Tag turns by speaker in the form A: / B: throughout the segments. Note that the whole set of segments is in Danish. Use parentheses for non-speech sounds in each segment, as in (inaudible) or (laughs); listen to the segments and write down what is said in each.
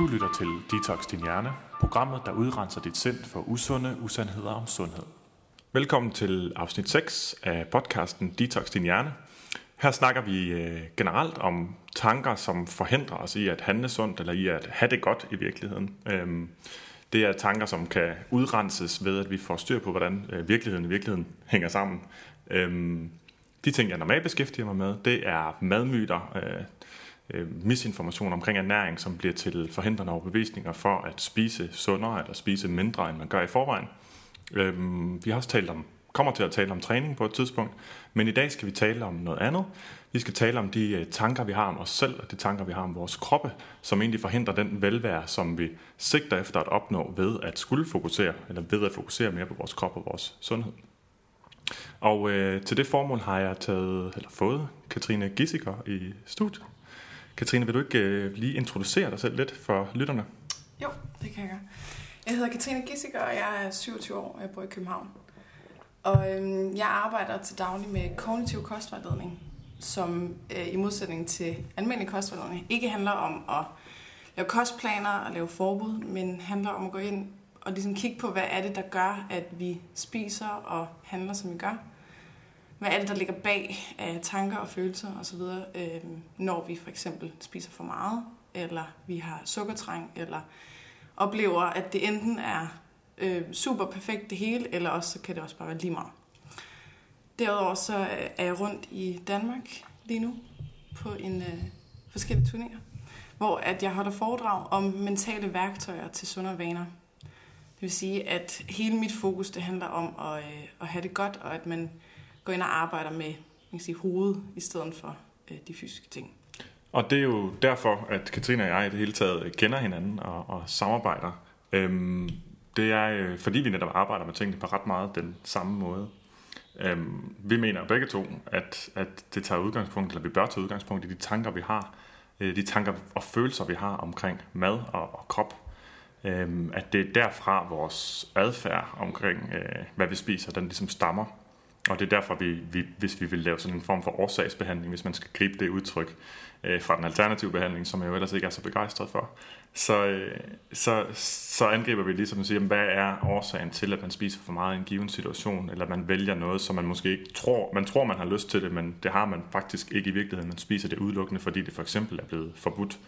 A: Du lytter til Detox Din Hjerne, programmet, der udrenser dit sind for usunde usandheder om sundhed. Velkommen til afsnit 6 af podcasten Detox Din Hjerne. Her snakker vi øh, generelt om tanker, som forhindrer os i at handle sundt, eller i at have det godt i virkeligheden. Øhm, det er tanker, som kan udrenses ved, at vi får styr på, hvordan øh, virkeligheden i virkeligheden hænger sammen. Øhm, de ting, jeg normalt beskæftiger mig med, det er madmyter, øh, øh, misinformation omkring ernæring, som bliver til forhindrende overbevisninger for at spise sundere eller spise mindre, end man gør i forvejen. Øhm, vi har også talt om, kommer til at tale om træning på et tidspunkt, men i dag skal vi tale om noget andet. Vi skal tale om de øh, tanker, vi har om os selv, og de tanker, vi har om vores kroppe, som egentlig forhindrer den velvære, som vi sigter efter at opnå ved at skulle fokusere, eller ved at fokusere mere på vores krop og vores sundhed. Og øh, til det formål har jeg taget, eller fået Katrine Gissiker i studiet. Katrine, vil du ikke øh, lige introducere dig selv lidt for lytterne?
B: Jo, det kan jeg gøre. Jeg hedder Katrine Gissiker, og jeg er 27 år, og jeg bor i København. Og øhm, jeg arbejder til daglig med kognitiv kostvejledning, som øh, i modsætning til almindelig kostvejledning ikke handler om at lave kostplaner og lave forbud, men handler om at gå ind og ligesom kigge på, hvad er det, der gør, at vi spiser og handler, som vi gør. Hvad er det, der ligger bag af tanker og følelser osv., øh, når vi for eksempel spiser for meget, eller vi har sukkertræng, eller oplever, at det enten er øh, super perfekt det hele, eller også så kan det også bare være lige meget. Derudover så øh, er jeg rundt i Danmark lige nu på en øh, forskellige turnéer, hvor at jeg holder foredrag om mentale værktøjer til sundere vaner. Det vil sige, at hele mit fokus det handler om at, øh, at have det godt, og at man går ind og arbejder med man kan sige, hovedet i stedet for øh, de fysiske ting.
A: Og det er jo derfor, at Katrine og jeg i det hele taget øh, kender hinanden og, og samarbejder. Øhm, det er øh, fordi vi netop arbejder med tingene på ret meget den samme måde. Øhm, vi mener begge to, at, at det tager udgangspunkt, eller vi bør tage udgangspunkt i de tanker, vi har, øh, de tanker og følelser, vi har omkring mad og, og krop. Øhm, at det er derfra vores adfærd omkring, øh, hvad vi spiser, den ligesom stammer. Og det er derfor, vi, vi, hvis vi vil lave sådan en form for årsagsbehandling, hvis man skal gribe det udtryk øh, fra den alternative behandling, som jeg jo ellers ikke er så begejstret for, så, øh, så, så angriber vi ligesom at sige, hvad er årsagen til, at man spiser for meget i en given situation, eller man vælger noget, som man måske ikke tror, man tror, man har lyst til det, men det har man faktisk ikke i virkeligheden. Man spiser det udelukkende, fordi det for eksempel er blevet forbudt,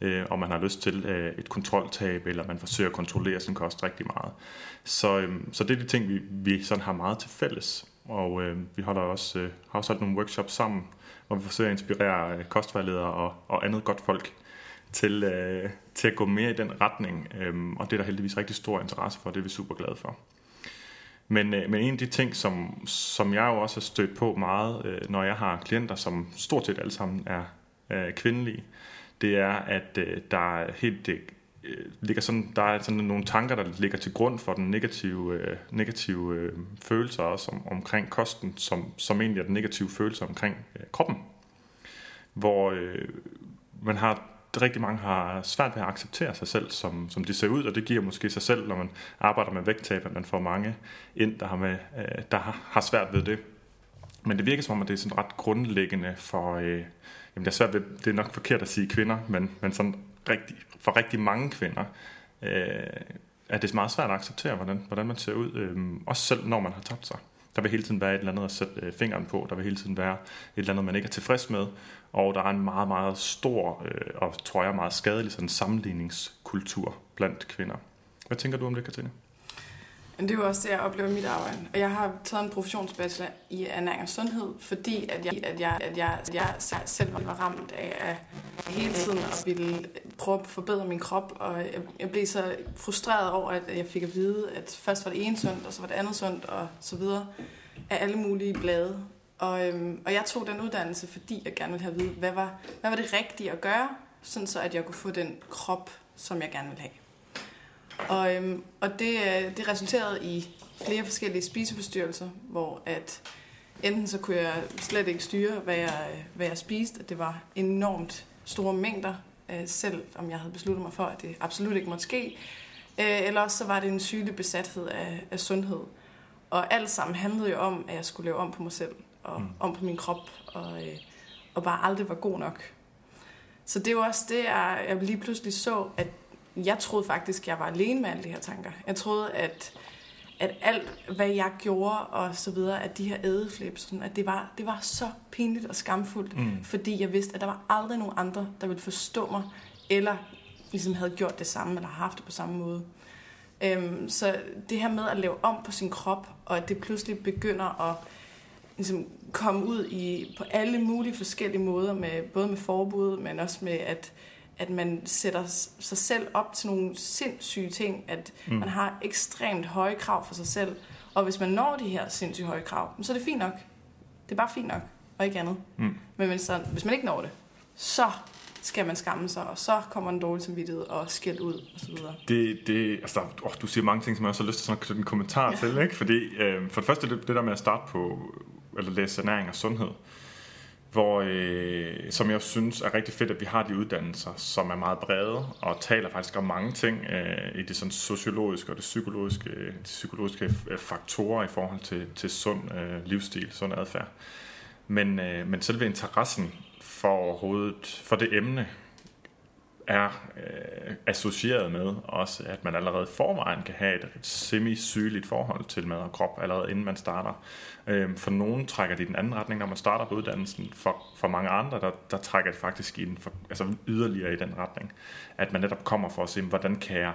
A: øh, og man har lyst til øh, et kontroltab, eller man forsøger at kontrollere sin kost rigtig meget. Så, øh, så det er de ting, vi, vi sådan har meget til fælles. Og øh, vi holder også, øh, har også holdt nogle workshops sammen, hvor vi forsøger at inspirere øh, kostvejledere og, og andet godt folk til, øh, til at gå mere i den retning. Øh, og det er der heldigvis rigtig stor interesse for, det er vi super glade for. Men, øh, men en af de ting, som, som jeg jo også har stødt på meget, øh, når jeg har klienter, som stort set alle sammen er øh, kvindelige, det er, at øh, der er helt det Øh, ligger sådan, der er sådan nogle tanker, der ligger til grund for den negative, øh, negative øh, følelse også om, omkring kosten, som, som egentlig er den negative følelse omkring øh, kroppen. Hvor øh, man har rigtig mange har svært ved at acceptere sig selv, som, som de ser ud, og det giver måske sig selv, når man arbejder med vægttab, at man får mange ind, der har, med, øh, der har, har svært ved det. Men det virker som om, at det er sådan ret grundlæggende for, øh, jamen det er svært ved, det er nok forkert at sige kvinder, men, men sådan rigtig, for rigtig mange kvinder, øh, er det meget svært at acceptere, hvordan, hvordan man ser ud, øh, også selv når man har tabt sig. Der vil hele tiden være et eller andet at sætte øh, fingeren på, der vil hele tiden være et eller andet, man ikke er tilfreds med, og der er en meget, meget stor øh, og tror jeg meget skadelig sådan sammenligningskultur blandt kvinder. Hvad tænker du om det, Katrine?
B: Men det er jo også det, jeg oplever i mit arbejde. Og jeg har taget en professionsbachelor i ernæring og sundhed, fordi at jeg, at jeg, at jeg, at jeg selv var ramt af at hele tiden at ville prøve at forbedre min krop. Og jeg jeg blev så frustreret over, at jeg fik at vide, at først var det ene sundt, og så var det andet sundt, og så videre, af alle mulige blade. Og, øhm, og jeg tog den uddannelse, fordi jeg gerne ville have at vide, hvad var, hvad var det rigtige at gøre, sådan så at jeg kunne få den krop, som jeg gerne ville have. Og, øhm, og det, øh, det resulterede i flere forskellige spiseforstyrrelser, hvor at enten så kunne jeg slet ikke styre, hvad jeg, hvad jeg spiste, at det var enormt store mængder, øh, selv om jeg havde besluttet mig for, at det absolut ikke måtte ske, øh, eller også så var det en sygelig besathed af, af sundhed. Og alt sammen handlede jo om, at jeg skulle lave om på mig selv, og mm. om på min krop, og, og bare aldrig var god nok. Så det var også det, jeg, jeg lige pludselig så, at jeg troede faktisk, jeg var alene med alle de her tanker. Jeg troede, at, at alt, hvad jeg gjorde og så videre, at de her ædeflips, at det var, det var så pinligt og skamfuldt, mm. fordi jeg vidste, at der var aldrig nogen andre, der ville forstå mig, eller ligesom havde gjort det samme, eller haft det på samme måde. Øhm, så det her med at lave om på sin krop, og at det pludselig begynder at ligesom, komme ud i på alle mulige forskellige måder, med, både med forbud, men også med, at, at man sætter sig selv op til nogle sindssyge ting, at mm. man har ekstremt høje krav for sig selv, og hvis man når de her sindssygt høje krav, så er det fint nok. Det er bare fint nok, og ikke andet. Mm. Men hvis, så, hvis man ikke når det, så skal man skamme sig, og så kommer en dårlig samvittighed og skæld ud, og så videre.
A: Det, det, altså, åh, du siger mange ting, som jeg også har lyst til sådan en kommentar ja. til, ikke? Fordi øh, for det første, det, det der med at starte på, eller læse ernæring og sundhed, hvor, øh, som jeg synes er rigtig fedt, at vi har de uddannelser, som er meget brede, og taler faktisk om mange ting øh, i det sådan sociologiske og det psykologiske, øh, de psykologiske øh, faktorer i forhold til, til sund øh, livsstil, sund adfærd. Men, øh, men selve interessen for overhovedet, for det emne, er øh, associeret med også, at man allerede forvejen kan have et semi-sygeligt forhold til mad og krop, allerede inden man starter. Øh, for nogen trækker det i den anden retning, når man starter på uddannelsen. For, for mange andre, der, der trækker det faktisk i den, for, altså yderligere i den retning. At man netop kommer for at se, hvordan kan jeg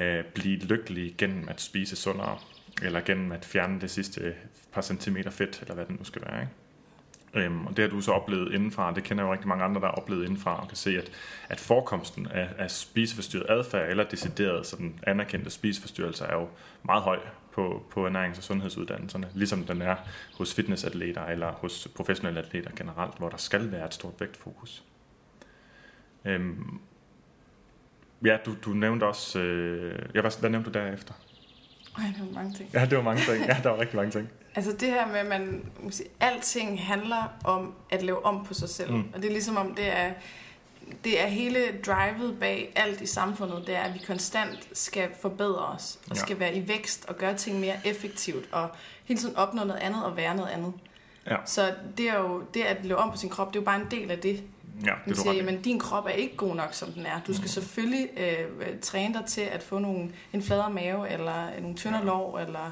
A: øh, blive lykkelig gennem at spise sundere, eller gennem at fjerne det sidste par centimeter fedt, eller hvad det nu skal være. Ikke? Øhm, og det har du så oplevet indenfra, det kender jo rigtig mange andre, der har oplevet indenfra, og kan se, at, at forekomsten af, af spiseforstyrret adfærd, eller decideret sådan anerkendte spiseforstyrrelser, er jo meget høj på, på ernærings- og sundhedsuddannelserne, ligesom den er hos fitnessatleter eller hos professionelle atleter generelt, hvor der skal være et stort vægtfokus. Øhm, ja, du, du nævnte også... Øh, ja, hvad, hvad nævnte du derefter?
B: Ej, det var mange ting.
A: Ja, det var mange ting. Ja, der var rigtig mange ting.
B: Altså det her med, at man, sige, alting handler om at lave om på sig selv. Mm. Og det er ligesom om, det er, det er hele drivet bag alt i samfundet, det er, at vi konstant skal forbedre os, og ja. skal være i vækst og gøre ting mere effektivt, og hele tiden opnå noget andet og være noget andet. Ja. Så det er jo det at lave om på sin krop, det er jo bare en del af det. Ja, det siger, men din krop er ikke god nok, som den er. Du skal mm. selvfølgelig øh, træne dig til at få nogle, en fladere mave, eller nogle tyndere ja. lår, eller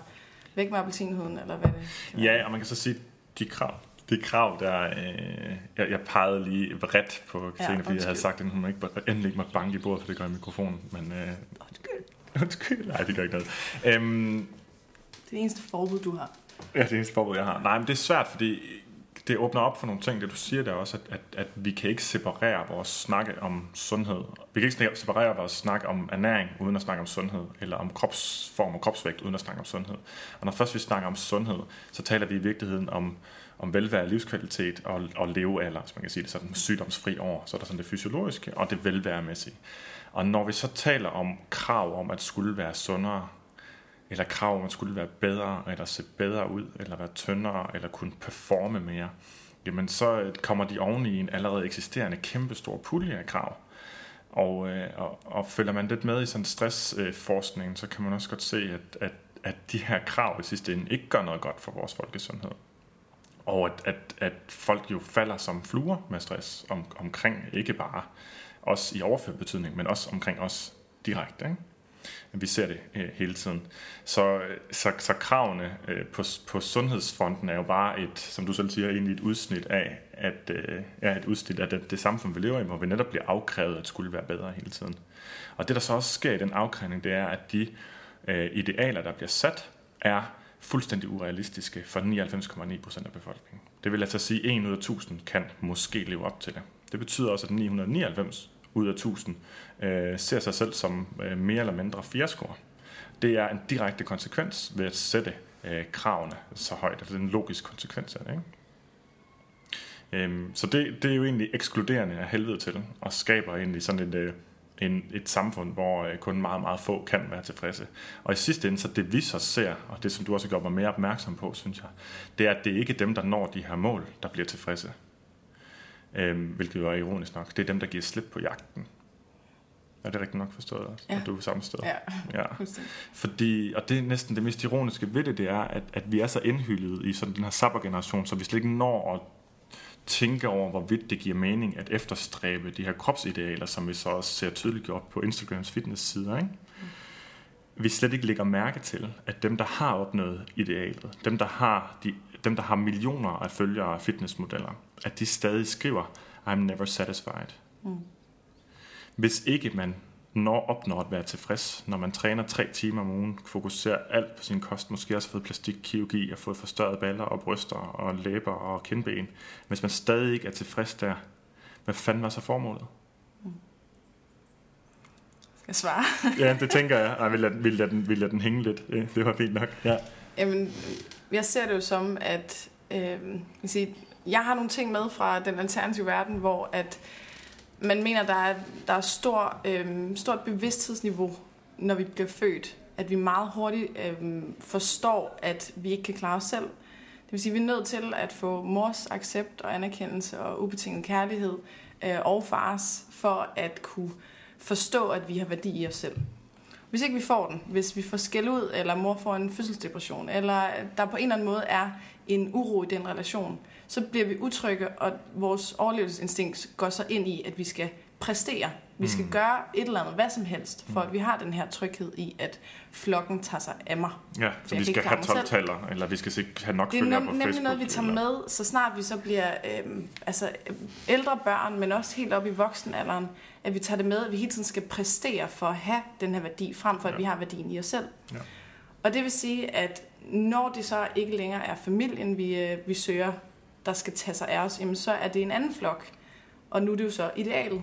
B: væk med appelsinhuden, eller hvad det
A: Ja, og man kan så sige, de krav, de krav, der... Øh, jeg, jeg pegede lige vredt på Katrine, ja, fordi jeg havde sagt, at hun ikke, endelig ikke måtte banke i bordet, for det gør i mikrofonen. Men, øh, undskyld. Undskyld. Nej, det gør ikke noget. Øhm,
B: det er det eneste forbud, du har.
A: Ja, det er det eneste forbud, jeg har. Nej, men det er svært, fordi det åbner op for nogle ting, det du siger der også, at, at, at vi kan ikke separere vores snakke om sundhed. Vi kan ikke separere vores snak om ernæring uden at snakke om sundhed, eller om kropsform og kropsvægt uden at snakke om sundhed. Og når først vi snakker om sundhed, så taler vi i virkeligheden om, om velvære, livskvalitet og, og levealder, hvis man kan sige det sådan, sygdomsfri år. Så er der sådan det fysiologiske og det velværemæssige. Og når vi så taler om krav om at skulle være sundere, eller krav man skulle være bedre, eller se bedre ud, eller være tyndere, eller kunne performe mere, jamen så øh, kommer de oven i en allerede eksisterende kæmpestor pulje af krav. Og, øh, og, og følger man lidt med i sådan stressforskning, øh, så kan man også godt se, at, at, at de her krav i sidste ende ikke gør noget godt for vores folkesundhed. Og at, at, at folk jo falder som fluer med stress om, omkring ikke bare os i overført betydning, men også omkring os direkte. Ikke? Vi ser det øh, hele tiden. Så, øh, så, så kravene øh, på, på sundhedsfronten er jo bare et, som du selv siger, egentlig et udsnit af, at, øh, ja, et udsnit af det, det samfund, vi lever i, hvor vi netop bliver afkrævet at skulle være bedre hele tiden. Og det, der så også sker i den afkrævning, det er, at de øh, idealer, der bliver sat, er fuldstændig urealistiske for 99,9 procent af befolkningen. Det vil altså sige, at 1 ud af 1000 kan måske leve op til det. Det betyder også, at 999 ud af 1000 øh, ser sig selv som øh, mere eller mindre fiaskoer. Det er en direkte konsekvens ved at sætte øh, kravene så højt. Altså det er en logisk konsekvens af det. Ikke? Øhm, så det, det er jo egentlig ekskluderende af helvede til, og skaber egentlig sådan et, øh, en, et samfund, hvor øh, kun meget, meget få kan være tilfredse. Og i sidste ende, så det vi så ser, og det som du også gør mig mere opmærksom på, synes jeg, det er, at det ikke er dem, der når de her mål, der bliver tilfredse. Øhm, hvilket jo er ironisk nok. Det er dem, der giver slip på jagten. Er det rigtigt nok forstået også? Ja. At du er samme sted?
B: Ja, ja.
A: Fordi, og det er næsten det mest ironiske ved det, det er, at, at vi er så indhyldet i sådan den her sabbergeneration, så vi slet ikke når at tænke over, hvorvidt det giver mening at efterstræbe de her kropsidealer, som vi så også ser tydeligt gjort på Instagrams fitnesssider, ikke? vi slet ikke lægger mærke til, at dem, der har opnået idealet, dem, der har, de, dem, der har millioner af følgere af fitnessmodeller, at de stadig skriver, I'm never satisfied. Mm. Hvis ikke man når opnår at være tilfreds, når man træner tre timer om ugen, fokuserer alt på sin kost, måske også fået plastikkirurgi og fået forstørret baller og bryster og læber og kindben. Hvis man stadig ikke er tilfreds der, hvad fanden var så formålet?
B: Skal jeg svare? (laughs)
A: ja, det tænker jeg. Ej, vil, jeg, vil, jeg den, vil jeg den hænge lidt? Det var fint nok. Ja.
B: Jamen, jeg ser det jo som, at øh, jeg har nogle ting med fra den alternative verden, hvor at man mener, der er, der er stor, øh, stort bevidsthedsniveau, når vi bliver født. At vi meget hurtigt øh, forstår, at vi ikke kan klare os selv. Det vil sige, at vi er nødt til at få mors accept og anerkendelse og ubetinget kærlighed øh, og fars, for at kunne forstå, at vi har værdi i os selv. Hvis ikke vi får den, hvis vi får skæld ud, eller mor får en fødselsdepression, eller der på en eller anden måde er en uro i den relation, så bliver vi utrygge, og vores overlevelsesinstinkt går så ind i, at vi skal præstere. Vi skal mm. gøre et eller andet, hvad som helst, for at vi har den her tryghed i, at flokken tager sig af mig.
A: Ja, så vi skal have 12 taler, eller vi skal have nok følgere på Facebook.
B: Det er nemlig noget, vi tager eller... med, så snart vi så bliver øh, altså, ældre børn, men også helt op i voksenalderen, at vi tager det med, at vi hele tiden skal præstere for at have den her værdi, frem for at ja. vi har værdien i os selv. Ja. Og det vil sige, at når det så ikke længere er familien, vi, øh, vi søger, der skal tage sig af os, jamen så er det en anden flok. Og nu er det jo så idealet.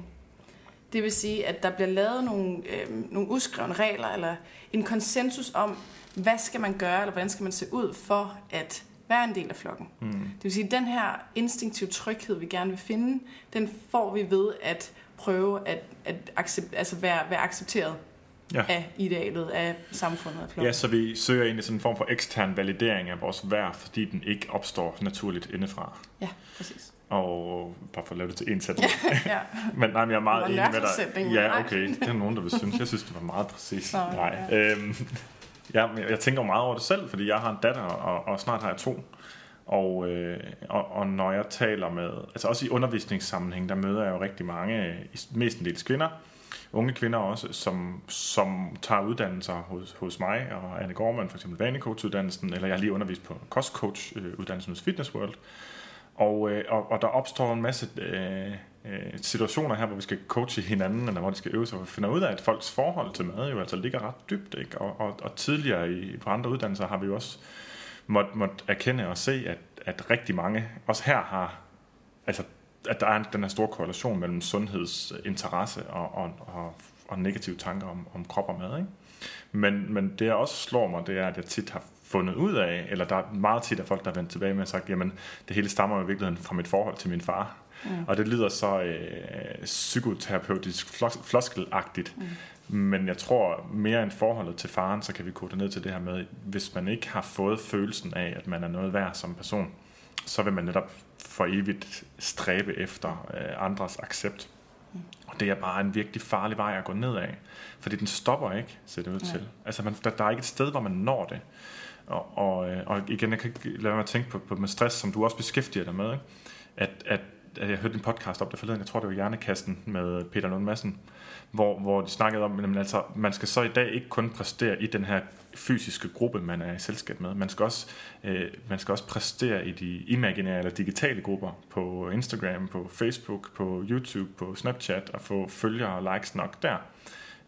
B: Det vil sige, at der bliver lavet nogle, øh, nogle uskrevne regler, eller en konsensus om, hvad skal man gøre, eller hvordan skal man se ud for at være en del af flokken. Mm. Det vil sige, at den her instinktive tryghed, vi gerne vil finde, den får vi ved at prøve at, at accept, altså være, være accepteret ja. af idealet, af samfundet. Af
A: ja, så vi søger egentlig sådan en form for ekstern validering af vores værd, fordi den ikke opstår naturligt indefra.
B: Ja, præcis.
A: Og bare for at lave det til en sætning. ja. (laughs) men nej, men jeg er meget enig med dig. Ja, okay. Det er nogen, der vil synes. Jeg synes, det var meget præcis. Nå, nej. (laughs) Ja. Øhm, ja, jeg tænker meget over det selv, fordi jeg har en datter, og, og snart har jeg to. Og, øh, og, og når jeg taler med, altså også i undervisningssammenhæng, der møder jeg jo rigtig mange, mestendels kvinder, unge kvinder også, som, som tager uddannelser hos, hos mig og Anne Gorman, for eksempel vanecoach-uddannelsen, eller jeg har lige undervist på kostcoach-uddannelsen øh, hos Fitness World. Og, øh, og, og der opstår en masse øh, øh, situationer her, hvor vi skal coache hinanden, eller hvor de skal øve sig, og finder ud af, at folks forhold til mad jo altså ligger ret dybt. Ikke? Og, og, og tidligere i, på andre uddannelser har vi jo også måtte, måtte erkende og se, at, at rigtig mange, også her har, altså at der er den her store korrelation mellem sundhedsinteresse og, og, og, og negative tanker om, om krop og mad. Ikke? Men, men det, jeg også slår mig, det er, at jeg tit har fundet ud af, eller der er meget tit af folk, der er vendt tilbage med og sagt, jamen det hele stammer i virkeligheden fra mit forhold til min far. Mm. Og det lyder så øh, psykoterapeutisk flos- floskelagtigt, mm. men jeg tror mere end forholdet til faren, så kan vi gå ned til det her med, hvis man ikke har fået følelsen af, at man er noget værd som person, så vil man netop for evigt stræbe efter øh, andres accept. Mm. Og det er bare en virkelig farlig vej at gå ned af. Fordi den stopper ikke, ser det ud til. Altså man, der, der er ikke et sted, hvor man når det. Og, og, øh, og igen, jeg kan ikke lade mig tænke på, på med stress, som du også beskæftiger dig med. Ikke? At, at, at jeg hørte en podcast op der forleden, jeg tror det var Hjernekassen med Peter Lund Madsen, hvor, hvor de snakkede om, at altså, man skal så i dag ikke kun præstere i den her fysiske gruppe, man er i selskab med. Man skal også, øh, man skal også præstere i de imaginære eller digitale grupper på Instagram, på Facebook, på YouTube, på Snapchat og få følgere og likes nok der.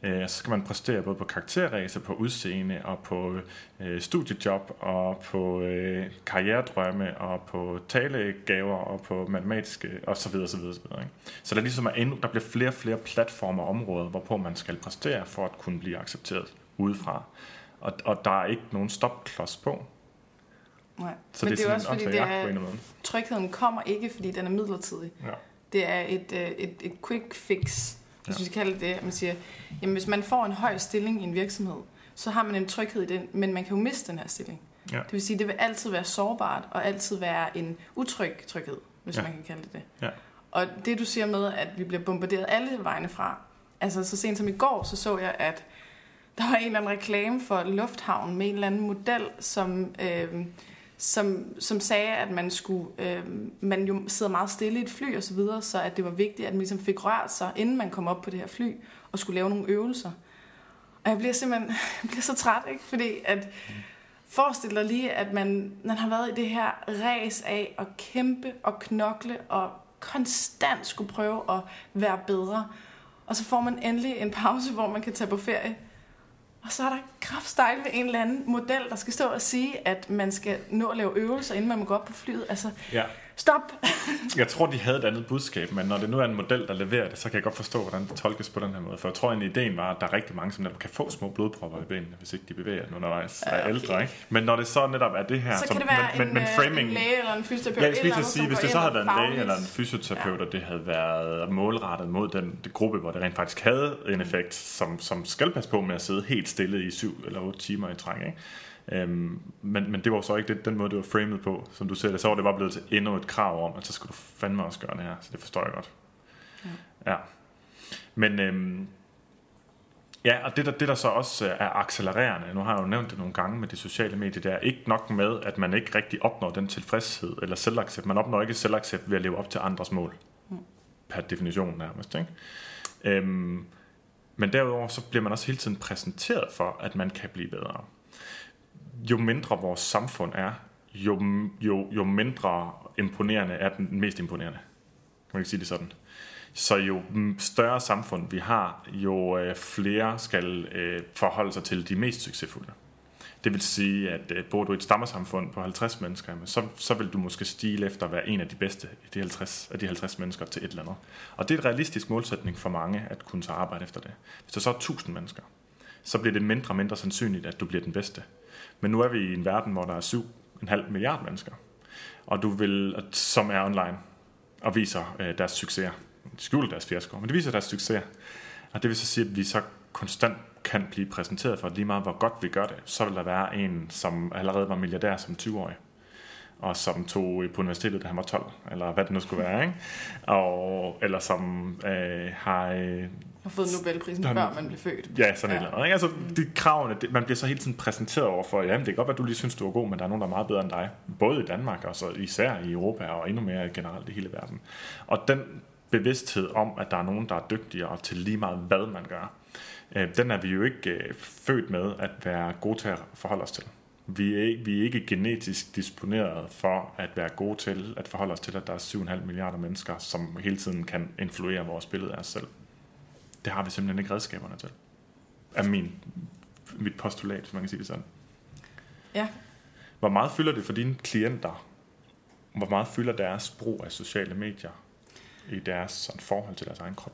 A: Øh, så skal man præstere både på karakterræse, på udseende og på øh, studiejob og på øh, karrieredrømme og på talegaver og på matematiske og så videre, så videre, så videre. Ikke? Så der ligesom er endnu, der bliver flere og flere platformer og områder, hvorpå man skal præstere for at kunne blive accepteret udefra. Og, og der er ikke nogen stopklods på.
B: Nej, så men det er, det er også fordi, det er, trygheden kommer ikke, fordi den er midlertidig. Ja. Det er et, øh, et, et quick fix, hvis ja. vi kalder det at man siger, jamen hvis man får en høj stilling i en virksomhed, så har man en tryghed i den, men man kan jo miste den her stilling. Ja. Det vil sige, det vil altid være sårbart, og altid være en utryg tryghed, hvis ja. man kan kalde det det. Ja. Og det du siger med, at vi bliver bombarderet alle vegne fra, altså så sent som i går, så så jeg, at der var en eller anden reklame for Lufthavn med en eller anden model, som, øh, som, som sagde, at man skulle, øh, man jo sidder meget stille i et fly og så videre, så at det var vigtigt, at man ligesom fik rørt sig, inden man kom op på det her fly, og skulle lave nogle øvelser. Og jeg bliver simpelthen (laughs) jeg bliver så træt, ikke? Fordi at, forestil dig lige, at man, man har været i det her ræs af at kæmpe og knokle og konstant skulle prøve at være bedre. Og så får man endelig en pause, hvor man kan tage på ferie. Og så er der kraftstejl ved en eller anden model, der skal stå og sige, at man skal nå at lave øvelser, inden man må gå op på flyet. Altså,
A: Ja
B: stop!
A: Jeg tror, de havde et andet budskab, men når det nu er en model, der leverer det, så kan jeg godt forstå, hvordan det tolkes på den her måde. For jeg tror egentlig, ideen var, at der er rigtig mange, som netop kan få små blodpropper i benene, hvis ikke de bevæger den undervejs
B: Ja, okay.
A: ældre. Ikke? Men når det så netop er det her,
B: så
A: som,
B: kan det være
A: men,
B: en,
A: men,
B: øh,
A: framing,
B: en læge eller en fysioterapeut.
A: Ja, jeg skulle at sige, hvis det så havde været en læge eller en fysioterapeut, og det havde været målrettet mod den, den gruppe, hvor det rent faktisk havde en effekt, som, som skal passe på med at sidde helt stille i syv eller otte timer i træk. Ikke? Øhm, men, men det var så ikke det, den måde, det var framed på, som du ser det. Så var det bare blevet til endnu et krav om, at så skulle du fandme også gøre det her. Så det forstår jeg godt. Ja. ja. Men øhm, ja, og det der, det der så også øh, er accelererende, nu har jeg jo nævnt det nogle gange med de sociale medier, det er ikke nok med, at man ikke rigtig opnår den tilfredshed eller selvaccept. Man opnår ikke selvaccept ved at leve op til andres mål. Per definition nærmest. Ikke? Øhm, men derudover så bliver man også hele tiden præsenteret for, at man kan blive bedre. Jo mindre vores samfund er, jo, jo, jo mindre imponerende er den mest imponerende. Kan man ikke sige det sådan? Så jo større samfund vi har, jo øh, flere skal øh, forholde sig til de mest succesfulde. Det vil sige, at øh, bor du i et stammersamfund på 50 mennesker, så, så vil du måske stile efter at være en af de bedste af de 50, af de 50 mennesker til et eller andet. Og det er et realistisk målsætning for mange, at kunne så arbejde efter det. Hvis der så er 1000 mennesker, så bliver det mindre og mindre sandsynligt, at du bliver den bedste. Men nu er vi i en verden, hvor der er 7,5 milliarder mennesker, og du vil, som er online, og viser øh, deres succeser. De skjuler deres fiasko, men det viser deres succeser. Og det vil så sige, at vi så konstant kan blive præsenteret for, at lige meget hvor godt vi gør det, så vil der være en, som allerede var milliardær som 20-årig, og som tog på universitetet, da han var 12, eller hvad det nu skulle være, ikke? Og, eller som øh, har... Øh,
B: har fået Nobelprisen,
A: Der-
B: før man blev født.
A: Ja, sådan ja. Et eller andet. Ikke? Altså, de kravene, det, man bliver så hele tiden præsenteret over for, ja, det kan godt være, at du lige synes, du er god, men der er nogen, der er meget bedre end dig. Både i Danmark, og så især i Europa, og endnu mere generelt i hele verden. Og den bevidsthed om, at der er nogen, der er dygtigere til lige meget, hvad man gør, øh, den er vi jo ikke øh, født med at være gode til at forholde os til. Vi er, ikke, vi er ikke genetisk disponeret for at være gode til at forholde os til, at der er 7,5 milliarder mennesker, som hele tiden kan influere vores billede af os selv. Det har vi simpelthen ikke redskaberne til. Er min, mit postulat, hvis man kan sige det sådan.
B: Ja.
A: Hvor meget fylder det for dine klienter? Hvor meget fylder deres brug af sociale medier i deres sådan, forhold til deres egen krop?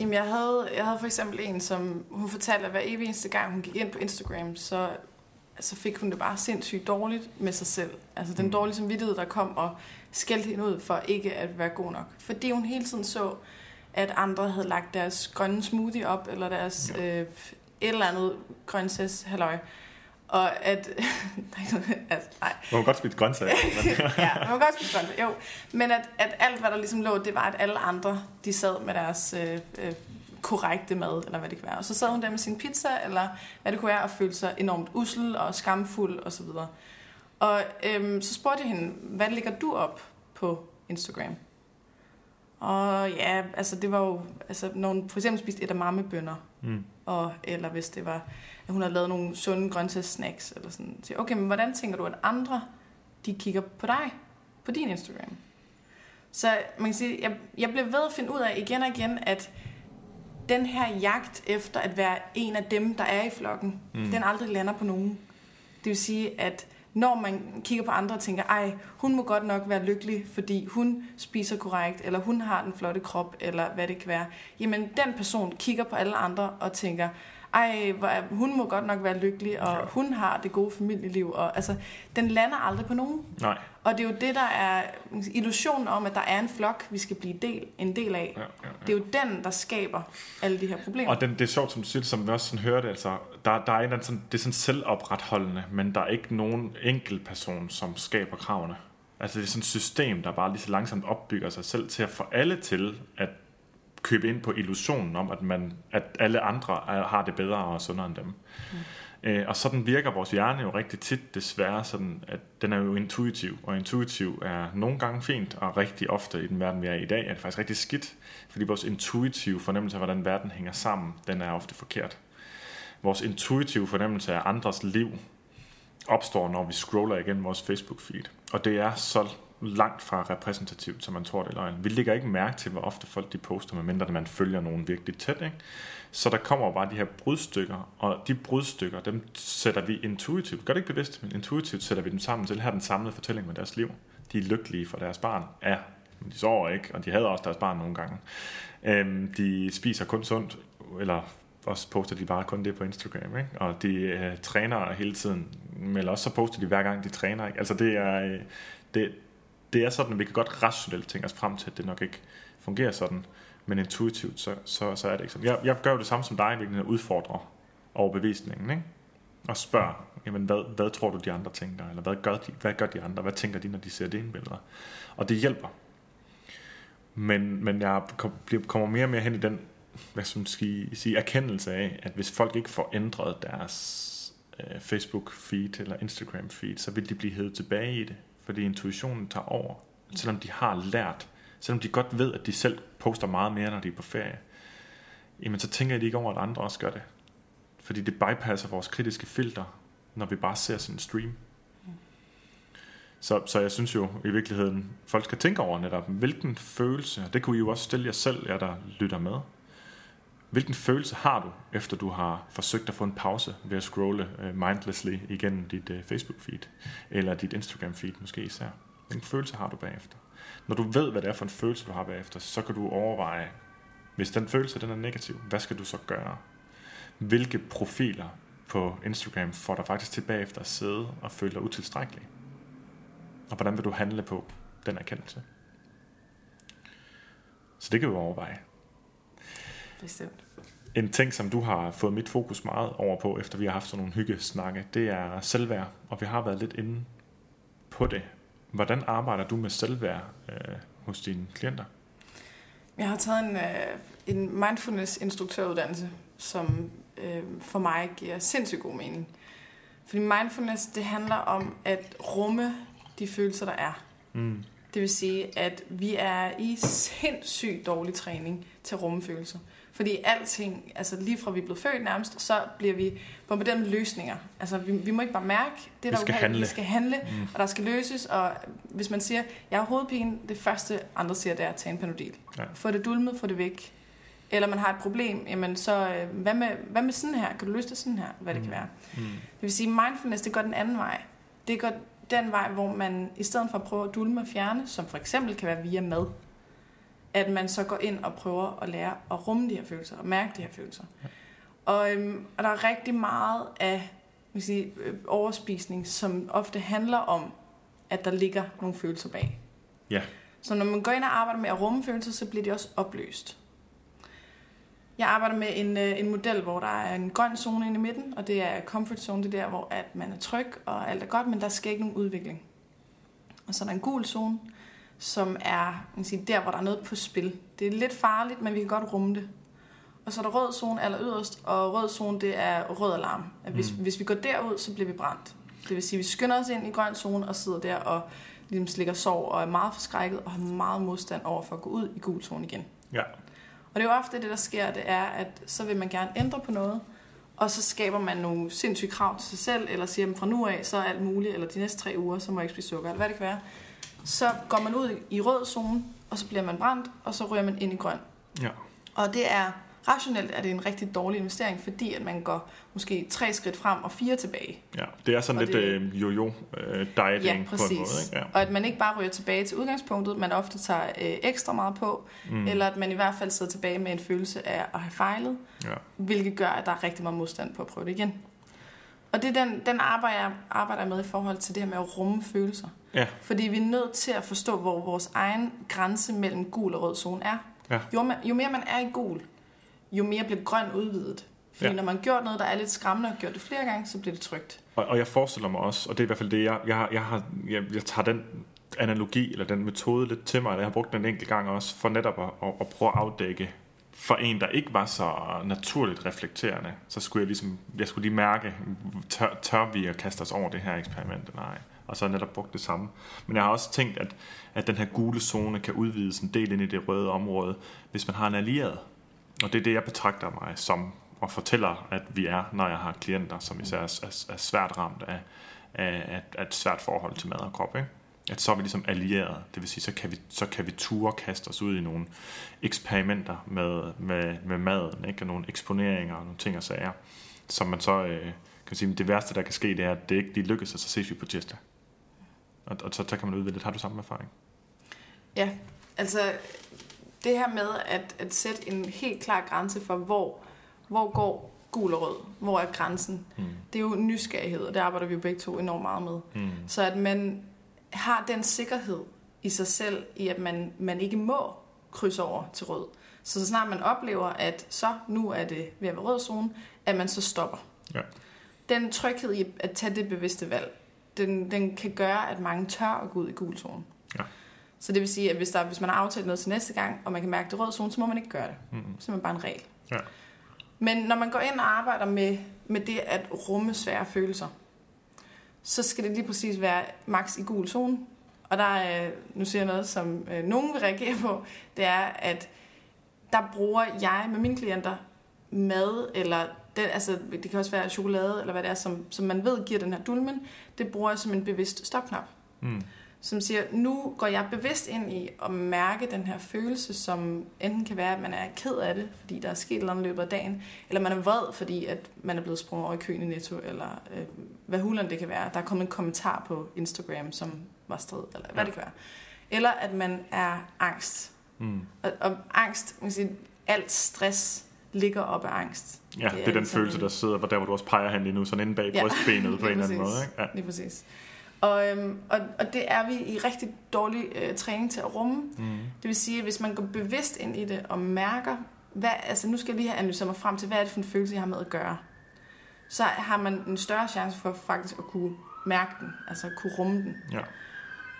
B: Jamen, jeg havde, jeg havde for eksempel en, som hun fortalte, at hver evig eneste gang, hun gik ind på Instagram, så, så fik hun det bare sindssygt dårligt med sig selv. Altså den
A: Mm.
B: dårlige samvittighed, der kom og skældte hende ud for ikke at være god nok. Fordi hun hele tiden så, at andre havde lagt deres grønne smoothie op, eller deres
A: Ja.
B: øh, et eller andet grøntsæs halløj. Og at... (laughs) altså, nej,
A: Man må godt spise grøntsager. (laughs)
B: ja, man må godt spise grønt. Jo, men at, at alt, hvad der ligesom lå, det var, at alle andre, de sad med deres øh, øh, korrekte mad, eller hvad det kan være. Og så sad hun der med sin pizza, eller hvad det kunne være, og følte sig enormt usel og skamfuld og så videre. Og øhm, så spurgte jeg hende, hvad lægger du op på Instagram? Og ja, altså det var jo, altså når hun for eksempel spiste edamamebønner,
A: Mm.
B: og, eller hvis det var, at hun havde lavet nogle sunde grøntsagssnacks, eller sådan. Så, okay, men hvordan tænker du, at andre, de kigger på dig, på din Instagram? Så man kan sige, jeg, jeg blev ved at finde ud af igen og igen, at den her jagt efter at være en af dem, der er i flokken,
A: Mm.
B: den aldrig lander på nogen. Det vil sige, at når man kigger på andre og tænker, ej, hun må godt nok være lykkelig, fordi hun spiser korrekt, eller hun har den flotte krop, eller hvad det kan være. Jamen, den person kigger på alle andre og tænker, ej, hun må godt nok være lykkelig, og
A: Ja.
B: ja. hun har det gode familieliv. Og, altså, den lander aldrig på nogen.
A: Nej.
B: Og det er jo det, der er illusionen om, at der er en flok, vi skal blive del, en del af.
A: Ja, ja,
B: Det er jo den, der skaber alle de her problemer.
A: Og den, det er sjovt, som du siger, som vi også sådan hørte, altså, der, der er en, sådan, det er sådan selvopretholdende, men der er ikke nogen enkelt person, som skaber kravene. Altså det er sådan et system, der bare lige så langsomt opbygger sig selv til at få alle til at købe ind på illusionen om, at, man, at alle andre har det bedre og sundere end dem. Mm. Øh, og sådan virker vores hjerne jo rigtig tit desværre sådan, at den er jo intuitiv, og intuitiv er nogle gange fint, og rigtig ofte i den verden, vi er i i dag, er det faktisk rigtig skidt, fordi vores intuitive fornemmelse af, hvordan verden hænger sammen, den er ofte forkert. Vores intuitive fornemmelse af andres liv opstår, når vi scroller igennem vores Facebook-feed. Og det er så langt fra repræsentativt, som man tror det er løgn. Vi lægger ikke mærke til, hvor ofte folk de poster, medmindre man følger nogen virkelig tæt. Ikke? Så der kommer bare de her brudstykker, og de brudstykker, dem sætter vi intuitivt, gør det ikke bevidst, men intuitivt sætter vi dem sammen til her den samlede fortælling med deres liv. De er lykkelige for deres barn. Ja, men de sover ikke, og de havde også deres barn nogle gange. Øhm, de spiser kun sundt, eller også poster de bare kun det på Instagram, ikke? og de øh, træner hele tiden, men også så poster de hver gang de træner. Ikke? Altså det er, øh, det, det er sådan, at vi kan godt rationelt tænke os frem til, at det nok ikke fungerer sådan, men intuitivt, så, så, så er det ikke sådan. Jeg, jeg gør jo det samme som dig, virkelig udfordrer overbevisningen, ikke? og spørger, jamen, hvad, hvad tror du de andre tænker, eller hvad gør, de, hvad gør de andre, hvad tænker de, når de ser dine billeder? Og det hjælper. Men, men jeg kommer mere og mere hen i den hvad skal man sige, sige, erkendelse af, at hvis folk ikke får ændret deres øh, Facebook-feed eller Instagram-feed, så vil de blive hævet tilbage i det, fordi intuitionen tager over, selvom de har lært, selvom de godt ved, at de selv poster meget mere, når de er på ferie, jamen så tænker de ikke over, at andre også gør det. Fordi det bypasser vores kritiske filter, når vi bare ser sådan en stream. Så, så jeg synes jo i virkeligheden, folk skal tænke over netop, hvilken følelse, det kunne I jo også stille jer selv, jer der lytter med, Hvilken følelse har du, efter du har forsøgt at få en pause ved at scrolle øh, mindlessly igennem dit øh, Facebook-feed, eller dit Instagram-feed måske især? Hvilken følelse har du bagefter? Når du ved, hvad det er for en følelse, du har bagefter, så kan du overveje, hvis den følelse den er negativ, hvad skal du så gøre? Hvilke profiler på Instagram får dig faktisk tilbage efter at sidde og føle dig utilstrækkelig? Og hvordan vil du handle på den erkendelse? Så det kan vi overveje.
B: Bestemt.
A: En ting, som du har fået mit fokus meget over på, efter vi har haft sådan nogle hyggesnakke, det er selvværd, og vi har været lidt inde på det. Hvordan arbejder du med selvværd øh, hos dine klienter?
B: Jeg har taget en, øh, en mindfulness-instruktøruddannelse, som øh, for mig giver sindssygt god mening. Fordi mindfulness, det handler om at rumme de følelser, der er. Mm. Det vil sige, at vi er i sindssygt dårlig træning til at rumme følelser. Fordi alting, altså lige fra vi er blevet født nærmest, så bliver vi bombarderet med løsninger. Altså vi, vi må ikke bare mærke, det
A: der vi skal handle.
B: Vi skal handle, mm. og der skal løses. Og hvis man siger, jeg har hovedpine, det første andre siger, det er at tage en panodil. Ja. Få det dulmet, få det væk. Eller man har et problem, jamen så øh, hvad med, hvad med sådan her? Kan du løse det sådan her? Hvad det mm. kan være. Mm. Det vil sige, mindfulness, det går den anden vej. Det går den vej, hvor man i stedet for at prøve at dulme og fjerne, som for eksempel kan være via mad, at man så går ind og prøver at lære at rumme de her følelser og mærke de her følelser. Ja. Og, øhm, og der er rigtig meget af man sige, øh, overspisning, som ofte handler om, at der ligger nogle følelser bag.
A: Ja.
B: Så når man går ind og arbejder med at rumme følelser, så bliver de også opløst. Jeg arbejder med en, øh, en model, hvor der er en grøn zone inde i midten, og det er comfort zone, det er der, hvor at man er tryg og alt er godt, men der sker ikke nogen udvikling. Og så er der en gul zone, som er man siger, der, hvor der er noget på spil. Det er lidt farligt, men vi kan godt rumme det. Og så er der rød zone aller yderst, og rød zone, det er rød alarm. At hvis, mm. hvis vi går derud, så bliver vi brændt. Det vil sige, at vi skynder os ind i grøn zone og sidder der og ligesom slikker sov og er meget forskrækket og har meget modstand over for at gå ud i gul zone igen.
A: Ja.
B: Og det er jo ofte det, der sker, det er, at så vil man gerne ændre på noget, og så skaber man nogle sindssyge krav til sig selv, eller siger, at fra nu af, så er alt muligt, eller de næste tre uger, så må jeg ikke spise sukker, eller hvad det kan være så går man ud i rød zone, og så bliver man brændt, og så ryger man ind i grøn.
A: Ja.
B: Og det er rationelt er det en rigtig dårlig investering, fordi at man går måske tre skridt frem og fire tilbage.
A: Ja, det er sådan og lidt det, øh, jo-jo øh, dieting
B: ja, præcis. på en måde. Ikke? Ja. Og at man ikke bare ryger tilbage til udgangspunktet, man ofte tager øh, ekstra meget på, mm. eller at man i hvert fald sidder tilbage med en følelse af at have fejlet, ja. hvilket gør, at der er rigtig meget modstand på at prøve det igen. Og det er den, den arbejder, jeg arbejder med i forhold til det her med at rumme følelser.
A: Ja.
B: Fordi vi er nødt til at forstå, hvor vores egen grænse mellem gul og rød zone er.
A: Ja.
B: Jo, man, jo mere man er i gul, jo mere bliver grøn udvidet. Fordi ja. når man gjort noget, der er lidt skræmmende, og gjort det flere gange, så bliver det trygt.
A: Og, og jeg forestiller mig også, og det er i hvert fald det, jeg, jeg, jeg, har, jeg, jeg tager den analogi, eller den metode lidt til mig, og jeg har brugt den en enkelt gang også, for netop at, at, at prøve at afdække for en, der ikke var så naturligt reflekterende, så skulle jeg ligesom, jeg skulle lige mærke, tør, tør vi at kaste os over det her eksperiment eller ej? Og så netop brugt det samme. Men jeg har også tænkt, at, at den her gule zone kan udvides en del ind i det røde område, hvis man har en allieret. Og det er det, jeg betragter mig som, og fortæller, at vi er, når jeg har klienter, som især er, er, er svært ramt af, af, af et svært forhold til mad og krop. Ikke? At så er vi ligesom allieret. Det vil sige, så kan vi, så kan vi ture kaste os ud i nogle eksperimenter med, med, med maden, ikke? og nogle eksponeringer og nogle ting og sager, som man så øh, kan sige, det værste, der kan ske, det er, at det ikke lige lykkes, og så ses vi på tirsdag. Og, og så, så kan man udvide lidt. Har du samme erfaring?
B: Ja, altså det her med at, at sætte en helt klar grænse for, hvor, hvor går gul og rød, hvor er grænsen, mm. det er jo nysgerrighed, og det arbejder vi jo begge to enormt meget med. Mm. Så at man har den sikkerhed i sig selv, i at man, man ikke må krydse over til rød. Så så snart man oplever, at så nu er det ved at være rød zone, at man så stopper. Ja. Den tryghed i at tage det bevidste valg, den, den kan gøre, at mange tør at gå ud i gul zone. Ja. Så det vil sige, at hvis, der, hvis man har aftalt noget til næste gang, og man kan mærke det røde zone, så må man ikke gøre det. Mm-hmm. Så er man bare en regel. Ja. Men når man går ind og arbejder med, med det at rumme svære følelser, så skal det lige præcis være max i gul zone. Og der er, nu siger jeg noget, som øh, nogen vil reagere på, det er, at der bruger jeg med mine klienter mad, eller det, altså, det kan også være chokolade, eller hvad det er, som, som man ved giver den her dulmen, det bruger jeg som en bevidst stopknap. Mm som siger, nu går jeg bevidst ind i at mærke den her følelse, som enten kan være, at man er ked af det, fordi der er sket i løbet af dagen, eller man er vred, fordi at man er blevet sprunget over i køen i Netto, eller øh, hvad hulen det kan være. Der er kommet en kommentar på Instagram, som var strid, eller hvad ja. det kan være. Eller at man er angst. Mm. Og, og angst, man kan sige, alt stress ligger op af angst.
A: Ja, det er, det er den følelse, der sidder der, hvor du også peger hen lige nu, sådan inde bag ja. brystbenet på en eller anden måde. Ikke?
B: Ja. Lige præcis. Og, øhm, og, og det er vi i rigtig dårlig øh, træning til at rumme. Mm. Det vil sige, at hvis man går bevidst ind i det og mærker, hvad, altså nu skal jeg lige have analyseret mig frem til, hvad er det for en følelse, jeg har med at gøre, så har man en større chance for faktisk at kunne mærke den, altså kunne rumme den. Ja.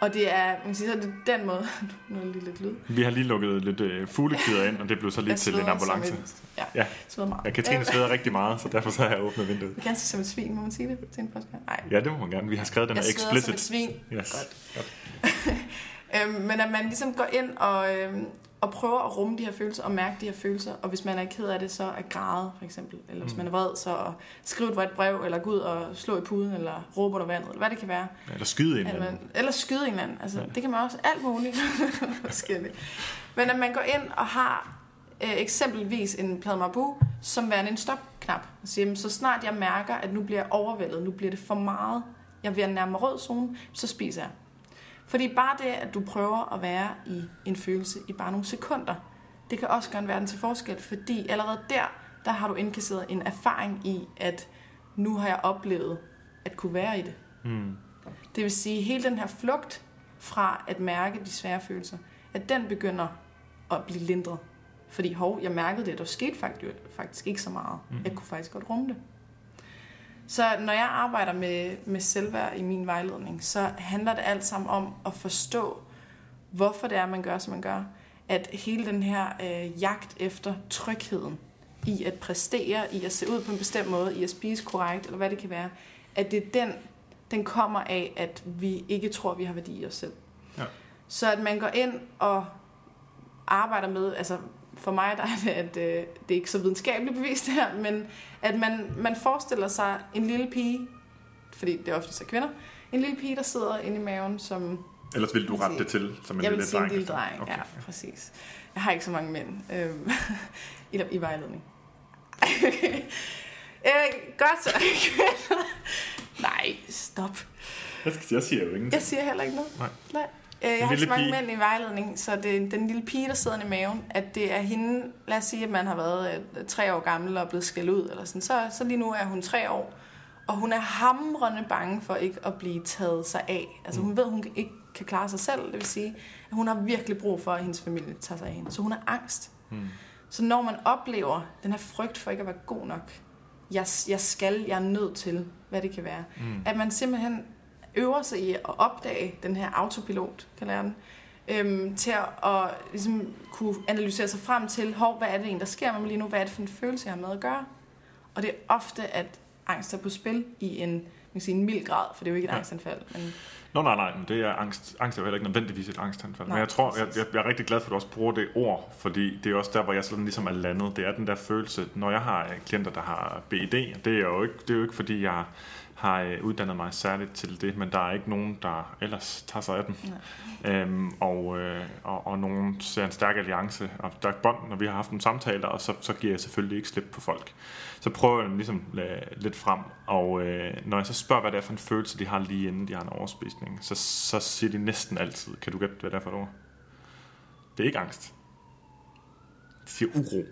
B: Og det er, man kan sige, så er det den måde, (laughs) nu er lige lidt lyd.
A: Vi har lige lukket lidt øh, fuglekider ind, og det blev så lige til en ambulance. Et,
B: ja, ja. sveder meget.
A: Ja, Katrine sveder rigtig meget, så derfor så har jeg åbnet vinduet.
B: Du kan sige som et svin, må man sige det til en podcast?
A: Nej. Ja, det må man gerne. Vi har skrevet den her explicit.
B: Jeg som et svin. Yes. Godt. Godt. (laughs) øhm, men at man ligesom går ind og, øhm, og prøver at rumme de her følelser og mærke de her følelser. Og hvis man er ked af det, så at græde for eksempel. Eller hvis mm. man er vred, så at skrive et vredt brev, eller gå ud og slå i puden, eller råbe under vandet, eller hvad det kan være.
A: Eller skyde en eller anden.
B: Eller skyde en eller anden. Altså, ja. Det kan man også alt muligt (laughs) forskelligt. Men at man går ind og har øh, eksempelvis en plade marbu, som værende en stopknap. Altså, så snart jeg mærker, at nu bliver jeg overvældet, nu bliver det for meget, jeg vil nærme rød zone, så spiser jeg. Fordi bare det, at du prøver at være i en følelse i bare nogle sekunder, det kan også gøre en verden til forskel, fordi allerede der, der har du indkasseret en erfaring i, at nu har jeg oplevet at kunne være i det. Mm. Det vil sige, at hele den her flugt fra at mærke de svære følelser, at den begynder at blive lindret. Fordi hov, jeg mærkede det, der skete faktisk, faktisk ikke så meget. Mm. Jeg kunne faktisk godt rumme det. Så når jeg arbejder med, med selvværd i min vejledning, så handler det alt sammen om at forstå, hvorfor det er, man gør, som man gør. At hele den her øh, jagt efter trygheden i at præstere, i at se ud på en bestemt måde, i at spise korrekt, eller hvad det kan være, at det er den, den kommer af, at vi ikke tror, vi har værdi i os selv. Ja. Så at man går ind og arbejder med, altså for mig der er det, at øh, det er ikke så videnskabeligt bevist her, men at man, man forestiller sig en lille pige, fordi det er ofte så kvinder, en lille pige, der sidder inde i maven, som...
A: Ellers vil du rette det til som en
B: jeg
A: lille
B: dreng? Jeg lille dreng, okay. ja, præcis. Jeg har ikke så mange mænd øh, (laughs) i, i vejledning. (laughs) øh, godt så. (laughs) Nej, stop.
A: Jeg, jeg siger jo ingenting.
B: Jeg siger heller ikke noget. Nej. Nej. Øh, jeg har så mange mænd i vejledning, så det er den lille pige, der sidder i maven, at det er hende, lad os sige, at man har været øh, tre år gammel og blevet skældt ud, eller sådan, så, så lige nu er hun tre år, og hun er hamrende bange for ikke at blive taget sig af. Altså hun mm. ved, at hun ikke kan klare sig selv, det vil sige, at hun har virkelig brug for, at hendes familie tager sig af hende. Så hun er angst. Mm. Så når man oplever den her frygt for ikke at være god nok, jeg, jeg skal, jeg er nødt til, hvad det kan være, mm. at man simpelthen øver sig i at opdage den her autopilot, kalder jeg den, øhm, til at, at ligesom, kunne analysere sig frem til, hov, hvad er det egentlig, der sker med mig lige nu? Hvad er det for en følelse, jeg har med at gøre? Og det er ofte, at angst er på spil i en, man kan sige, en mild grad, for det er jo ikke et
A: Ja.
B: angstanfald. Men,
A: Nå, nej, nej, men det er angst. Angst er jo heller ikke nødvendigvis et angstanfald.
B: Nej,
A: men jeg tror, jeg, jeg, jeg er rigtig glad for, at du også bruger det ord, fordi det er også der, hvor jeg sådan ligesom er landet. Det er den der følelse, når jeg har klienter, der har BED, det er jo ikke, det er jo ikke fordi jeg har øh, uddannet mig særligt til det, men der er ikke nogen, der ellers tager sig af den. Øhm, og, øh, og, og nogen ser en stærk alliance og stærk bånd, når vi har haft nogle samtaler, og så, så giver jeg selvfølgelig ikke slip på folk. Så prøver jeg dem ligesom øh, lidt frem, og øh, når jeg så spørger, hvad det er for en følelse, de har lige inden de har en overspisning, så, så siger de næsten altid, kan du gætte, hvad det er for et ord? Det er ikke angst. De siger uro.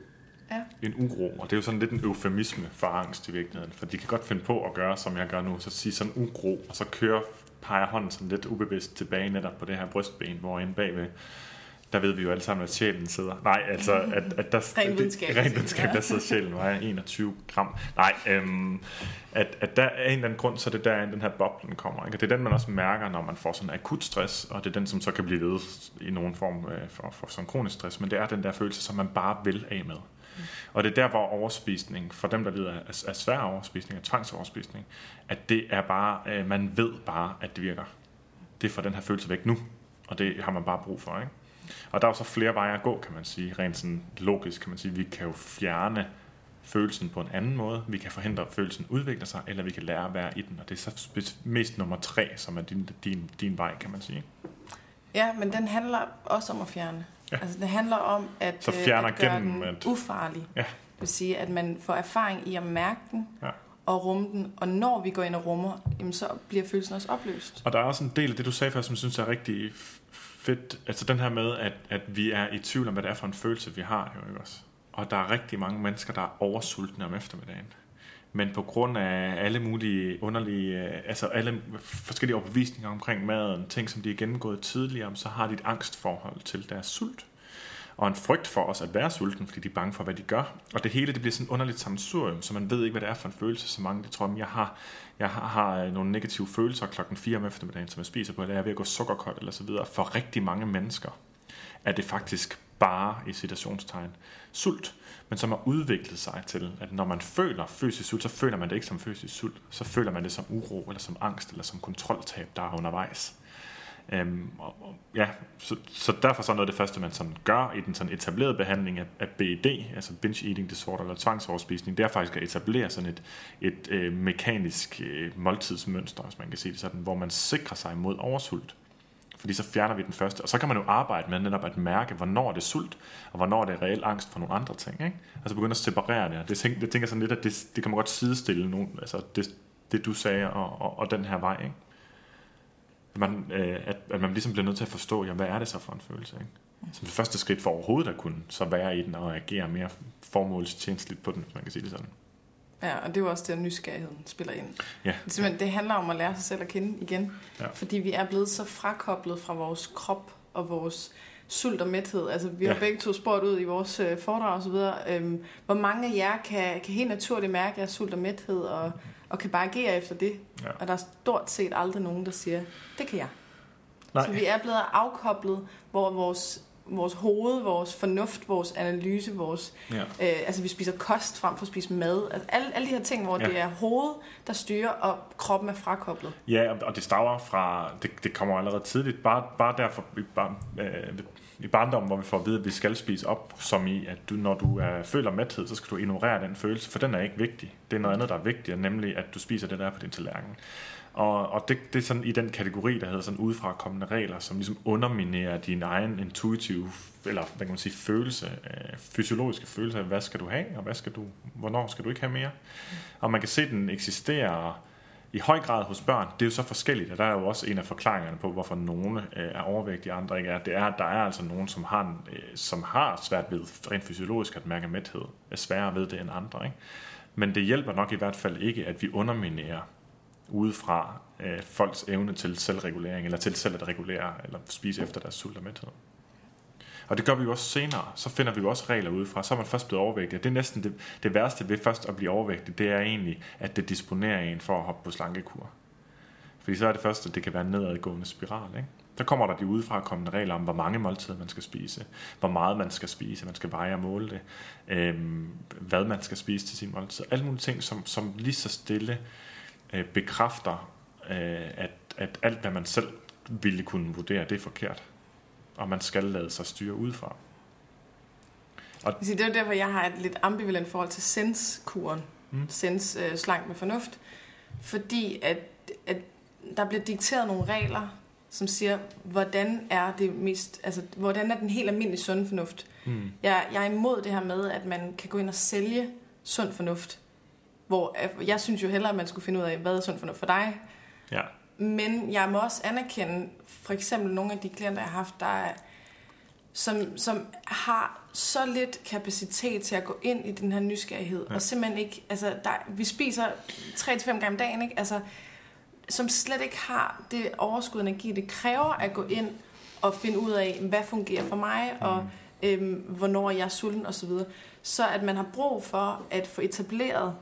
B: Ja.
A: En uro, og det er jo sådan lidt en eufemisme for angst i virkeligheden, for de kan godt finde på at gøre, som jeg gør nu, så sige sådan uro, og så kører, peger hånden sådan lidt ubevidst tilbage netop på det her brystben, hvor inde bagved, der ved vi jo alle sammen, at sjælen sidder. Nej, altså, at, at der,
B: Ren videnskab.
A: det- Ren videnskab, der sidder sjælen, vejer 21 gram. Nej, øhm, at, at der er en eller anden grund, så det er der, den her boblen kommer. Ikke? Og det er den, man også mærker, når man får sådan akut stress, og det er den, som så kan blive ved i nogen form øh, for, for sådan kronisk stress, men det er den der følelse, som man bare vil af med. Og det er der, hvor overspisning, for dem, der lider af, af svær overspisning, af tvangsoverspisning, at det er bare, øh, man ved bare, at det virker. Det får den her følelse væk nu, og det har man bare brug for, ikke? Og der er jo så flere veje at gå, kan man sige, rent sådan logisk kan man sige. Vi kan jo fjerne følelsen på en anden måde. Vi kan forhindre, at følelsen udvikler sig, eller vi kan lære at være i den. Og det er så mest nummer tre, som er din, din, din vej, kan man sige.
B: ja, men den handler også om at fjerne.
A: Ja.
B: Altså, det handler om at,
A: Så
B: øh,
A: fjerner
B: at gøre
A: gennem,
B: den
A: at-
B: ufarlig.
A: Ja.
B: Det vil sige, at man får erfaring i at mærke den,
A: Ja.
B: og rumme den, og når vi går ind og rummer, jamen, så bliver følelsen også opløst.
A: Og der er også en del af det, du sagde før, som jeg synes er rigtig fedt. Altså den her med, at, at vi er i tvivl om, hvad det er for en følelse, vi har. Jo, ikke også? Og der er rigtig mange mennesker, der er oversultne om eftermiddagen. Men på grund af alle mulige underlige, øh, altså alle forskellige overbevisninger omkring maden, ting som de har gennemgået tidligere, så har de et angstforhold til deres sult. Og en frygt for os at være sulten, fordi de er bange for, hvad de gør. Og det hele det bliver sådan underligt sammensurium, så man ved ikke, hvad det er for en følelse. Så mange de tror, at jeg har, jeg har, har øh, nogle negative følelser klokken 4 om eftermiddagen, som jeg spiser på, eller jeg er ved at gå sukkerkold eller så videre. For rigtig mange mennesker er det faktisk bare i citationstegn sult, men som har udviklet sig til, at når man føler fysisk sult, så føler man det ikke som fysisk sult, så føler man det som uro, eller som angst, eller som kontroltab, der er undervejs. Øhm, og, og, ja, så, så derfor så er noget af det første, man sådan gør i den sådan etablerede behandling af, af BED, altså binge eating disorder eller tvangsoverspisning, det er faktisk at etablere sådan et, et øh, mekanisk øh, måltidsmønster, hvis man kan sige det sådan, hvor man sikrer sig mod oversult. Fordi så fjerner vi den første, og så kan man jo arbejde med netop at mærke, hvornår det er sult, og hvornår det er reel angst for nogle andre ting. Ikke? Altså begynde at separere det. Det tænker, det tænker sådan lidt, at det, det kan man godt sidestille nogen, altså det, det du sagde, og, og, og den her vej. Ikke? At Man, øh, at, at man ligesom bliver nødt til at forstå, ja, hvad er det så for en følelse? Ikke? Som det første skridt for overhovedet at kunne så være i den og agere mere formålstjenestligt på den, hvis man kan sige det sådan.
B: Ja, og det er jo også det, at nysgerrigheden spiller ind.
A: Ja.
B: Det, simpelthen, det handler om at lære sig selv at kende igen.
A: Ja.
B: Fordi vi er blevet så frakoblet fra vores krop og vores sult og mæthed. Altså, vi har
A: Ja.
B: begge to spurgt ud i vores øh, foredrag og så videre. Øhm, hvor mange af jer kan, kan helt naturligt mærke jeres sult og mæthed og, og kan bare agere efter det?
A: Ja.
B: Og der er stort set aldrig nogen, der siger, det kan jeg.
A: Nej.
B: Så vi er blevet afkoblet, hvor vores, vores hoved, vores fornuft, vores analyse, vores
A: Ja.
B: Øh, altså vi spiser kost frem for at spise mad. Altså, alle, alle de her ting, hvor
A: Ja.
B: det er hovedet, der styrer, og kroppen er frakoblet.
A: Ja, og- og det stammer fra, det, det kommer allerede tidligt, bare, bare derfor i, bar, øh, i barndommen, hvor vi får at vide, at vi skal spise op, som i, at du, når du er, føler mæthed, så skal du ignorere den følelse, for den er ikke vigtig. Det er noget andet, der er vigtigt, nemlig at du spiser det, der er på din tallerken. Og, og det, det er sådan i den kategori, der hedder sådan udefra kommende regler, som ligesom underminerer din egen intuitive, eller hvad kan man sige, følelse, øh, fysiologiske følelse af, hvad skal du have, og hvad skal du, hvornår skal du ikke have mere. Og man kan se, at den eksisterer i høj grad hos børn. Det er jo så forskelligt, og der er jo også en af forklaringerne på, hvorfor nogle øh, er overvægtige, og andre ikke er. Det er, at der er altså nogen, som har, øh, som har svært ved rent fysiologisk at mærke mæthed, er sværere ved det end andre. Ikke? Men det hjælper nok i hvert fald ikke, at vi underminerer udefra øh, folks evne til selvregulering, eller til selv at regulere, eller spise efter deres sult og mæthed. Og det gør vi jo også senere. Så finder vi jo også regler udefra. Så er man først blevet overvægtig. Og det er næsten det, det værste ved først at blive overvægtig, det er egentlig, at det disponerer en for at hoppe på slankekur. Fordi så er det første, at det kan være en nedadgående spiral. Ikke? Der kommer der de udefra kommende regler om, hvor mange måltider man skal spise, hvor meget man skal spise, man skal veje og måle det, øhm, hvad man skal spise til sin måltid. Alle mulige ting, som, som lige så stille øh, bekræfter, øh, at, at alt, hvad man selv ville kunne vurdere, det er forkert. Og man skal lade sig styre udefra.
B: Og det er derfor, jeg har et lidt ambivalent forhold til senskuren. Mm. Sens øh, slank med fornuft. Fordi at, at der bliver dikteret nogle regler, som siger, hvordan er det mest, altså, hvordan er den helt almindelige sund fornuft. Mm. Jeg, jeg er imod det her med, at man kan gå ind og sælge sund fornuft. Hvor jeg synes jo hellere, at man skulle finde ud af, hvad er sund fornuft for dig.
A: Ja.
B: Men jeg må også anerkende, for eksempel nogle af de klienter, jeg har haft, der er, som, som har så lidt kapacitet til at gå ind i den her nysgerrighed, ja. og simpelthen ikke, altså der, vi spiser 3-5 gange om dagen, ikke? Altså, som slet ikke har det overskud energi, det kræver at gå ind og finde ud af, hvad fungerer for mig, mm. og øhm, hvornår jeg er sulten osv. Så at man har brug for at få etableret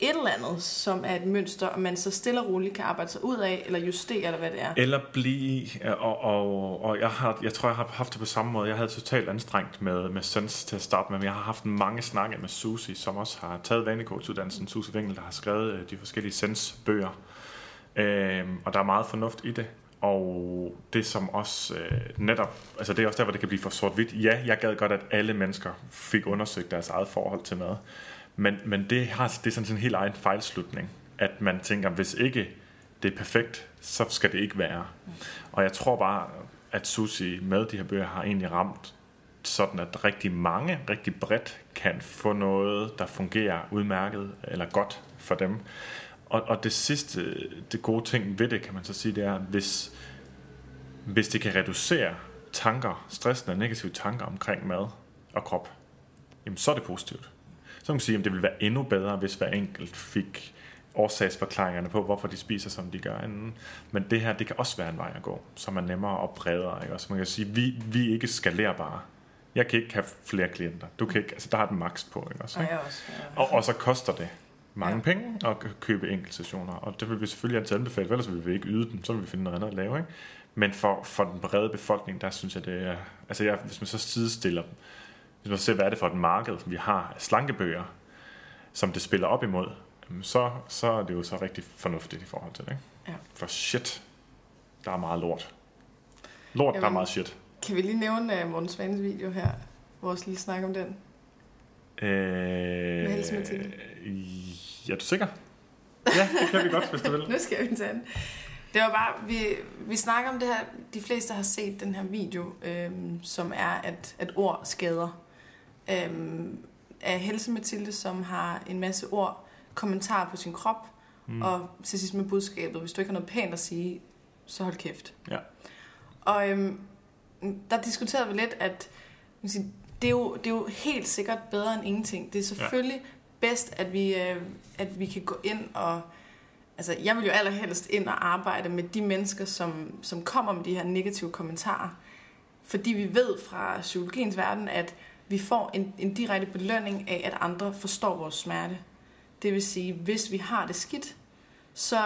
B: et eller andet, som er et mønster, og man så stille og roligt kan arbejde sig ud af, eller justere, eller hvad det er.
A: Eller blive, og, og, og jeg, har, jeg tror, jeg har haft det på samme måde. Jeg havde totalt anstrengt med, med Sens til at starte med, men jeg har haft mange snakke med Susi, som også har taget vanekortsuddannelsen. Susi Wengel, der har skrevet øh, de forskellige Sens-bøger. Øhm, og der er meget fornuft i det. Og det som også øh, netop, altså det er også der, hvor det kan blive for sort-hvidt. Ja, jeg gad godt, at alle mennesker fik undersøgt deres eget forhold til mad. Men, men det, har, det er sådan en helt egen fejlslutning, at man tænker, hvis ikke det er perfekt, så skal det ikke være. Og jeg tror bare, at Susi med de her bøger har egentlig ramt sådan, at rigtig mange, rigtig bredt kan få noget, der fungerer udmærket eller godt for dem. Og, og det sidste, det gode ting ved det, kan man så sige, det er, hvis, hvis det kan reducere tanker, stressende og negative tanker omkring mad og krop, jamen så er det positivt. Så kan man sige, at det ville være endnu bedre, hvis hver enkelt fik årsagsforklaringerne på, hvorfor de spiser, som de gør. Men det her, det kan også være en vej at gå, som er nemmere og bredere. Ikke? Også man kan sige, vi, vi er ikke skalerbare. Jeg kan ikke have flere klienter. Du kan ikke, altså der har den max på. Ikke? Også,
B: ikke? Og, også,
A: ja. og, og så koster det mange ja. penge at købe enkeltsessioner. Og det vil vi selvfølgelig altid anbefale, ellers vil vi ikke yde dem, så vil vi finde noget andet at lave. Ikke? Men for, for den brede befolkning, der synes jeg, det er... Altså jeg, hvis man så sidestiller dem, hvis man ser, hvad er det for et marked, vi har af slankebøger, som det spiller op imod, så, så er det jo så rigtig fornuftigt i forhold til det. Ikke?
B: Ja.
A: For shit, der er meget lort. Lort, Jamen, der er meget shit.
B: Kan vi lige nævne uh, Morten Svanes video her? Vores lille snak om den.
A: Øh,
B: Med Helse Mathilde.
A: Ja, er du sikker? (laughs) Ja, det kan vi godt, hvis du vil.
B: nu skal vi tage den. Det var bare, vi, vi snakker om det her, de fleste har set den her video, øhm, som er, at, at ord skader. Øhm, af Helse Mathilde, som har en masse ord, kommentarer på sin krop, mm. og til sidst med budskabet, hvis du ikke har noget pænt at sige, så hold kæft.
A: Ja.
B: Og øhm, der diskuterede vi lidt, at det er, jo, det er jo helt sikkert bedre end ingenting. Det er selvfølgelig ja. bedst, at vi, øh, at vi kan gå ind og... Altså, jeg vil jo allerhelst ind og arbejde med de mennesker, som, som kommer med de her negative kommentarer. Fordi vi ved fra psykologiens verden, at vi får en, en direkte belønning af, at andre forstår vores smerte. Det vil sige, hvis vi har det skidt, så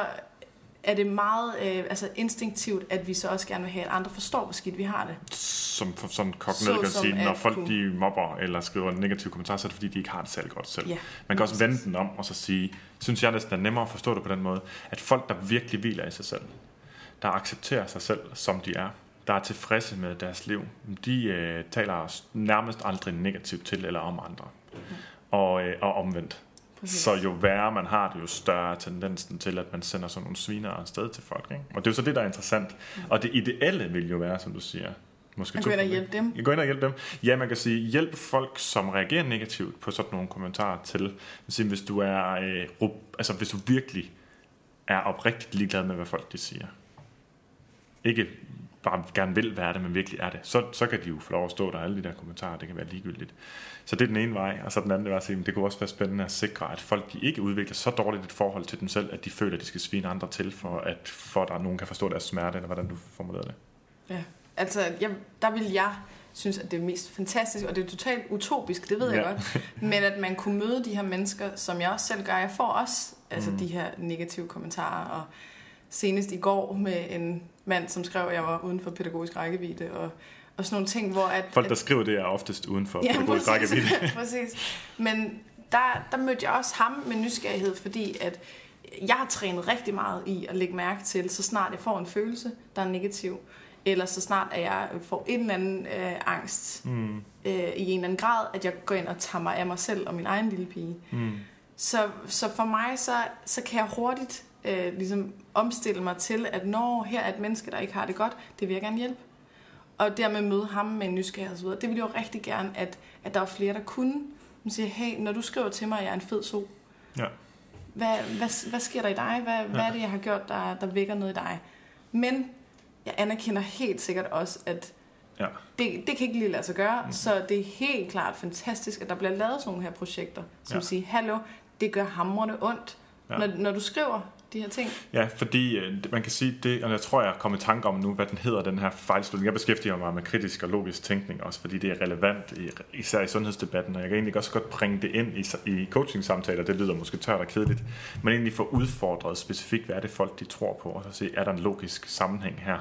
B: er det meget øh, altså instinktivt, at vi så også gerne vil have, at andre forstår, hvor skidt vi har det.
A: Som, som kok ned kan sige, når folk kunne... de mobber eller skriver en negativ kommentar, så er det fordi, de ikke har det selv godt selv.
B: Ja,
A: Man kan også vende den om og så sige, synes jeg næsten er nemmere at forstå det på den måde, at folk, der virkelig hviler i sig selv, der accepterer sig selv, som de er, der er tilfredse med deres liv, de øh, taler nærmest aldrig negativt til eller om andre. Mm. Og, øh, og omvendt. Præcis. Så jo værre man har det, jo større er tendensen til, at man sender sådan nogle sviner afsted til folk. Ikke? Og det er jo så det, der er interessant. Og det ideelle vil jo være, som du siger,
B: Måske man gå ind og hjælpe dem.
A: Gå ind og hjælpe dem. Ja, man kan sige, hjælp folk, som reagerer negativt på sådan nogle kommentarer til. Sige, hvis du er, øh, altså hvis du virkelig er oprigtigt ligeglad med, hvad folk de siger. Ikke bare gerne vil være det, men virkelig er det, så, så kan de jo få lov at stå der, alle de der kommentarer, det kan være ligegyldigt. Så det er den ene vej, og så den anden, det var at sige, det kunne også være spændende at sikre, at folk de ikke udvikler så dårligt et forhold til dem selv, at de føler, at de skal svine andre til, for at, for at der nogen kan forstå deres smerte, eller hvordan du formulerer det.
B: Ja, altså jeg, der vil jeg synes, at det er mest fantastisk, og det er totalt utopisk, det ved ja. jeg godt, men at man kunne møde de her mennesker, som jeg også selv gør. Jeg får også altså, mm. de her negative kommentarer, og senest i går med en mand, som skrev, at jeg var uden for pædagogisk rækkevidde, og, og sådan nogle ting, hvor... At,
A: Folk, der
B: at,
A: skriver det, er oftest uden for
B: Ja,
A: pædagogisk
B: præcis.
A: rækkevidde. (laughs)
B: præcis. Men der, der mødte jeg også ham med nysgerrighed, fordi at jeg har trænet rigtig meget i at lægge mærke til, så snart jeg får en følelse, der er negativ, eller så snart at jeg får en eller anden øh, angst
A: Mm,
B: øh, i en eller anden grad, at jeg går ind og tager mig af mig selv og min egen lille pige.
A: mm,
B: Så, så for mig, så, så kan jeg hurtigt øh, ligesom omstille mig til, at når her er et menneske, der ikke har det godt, det vil jeg gerne hjælpe. Og dermed møde ham med en nysgerrighed osv. Det ville jeg jo rigtig gerne, at, at der var flere, der kunne. Man siger, hey, når du skriver til mig, at jeg er en fed so,
A: Ja.
B: hvad, hvad, hvad sker der i dig? Hvad, ja. hvad er det, jeg har gjort, der, der vækker noget i dig? Men jeg anerkender helt sikkert også, at
A: Ja.
B: det, det kan ikke lige lade sig gøre, mm. så det er helt klart fantastisk, at der bliver lavet sådan nogle her projekter, som
A: Ja.
B: siger, hallo, det gør hamrende ondt,
A: ja.
B: når, når du skriver de her ting.
A: Ja, fordi øh, man kan sige det, og jeg tror, jeg kommer i tanke om nu, hvad den hedder, den her fejlslutning. Jeg beskæftiger mig med kritisk og logisk tænkning også, fordi det er relevant, i, især i sundhedsdebatten, og jeg kan egentlig også godt bringe det ind i, i coaching-samtaler, det lyder måske tørt og kedeligt, men egentlig få udfordret specifikt, hvad er det folk, de tror på, og så se, er der en logisk sammenhæng her?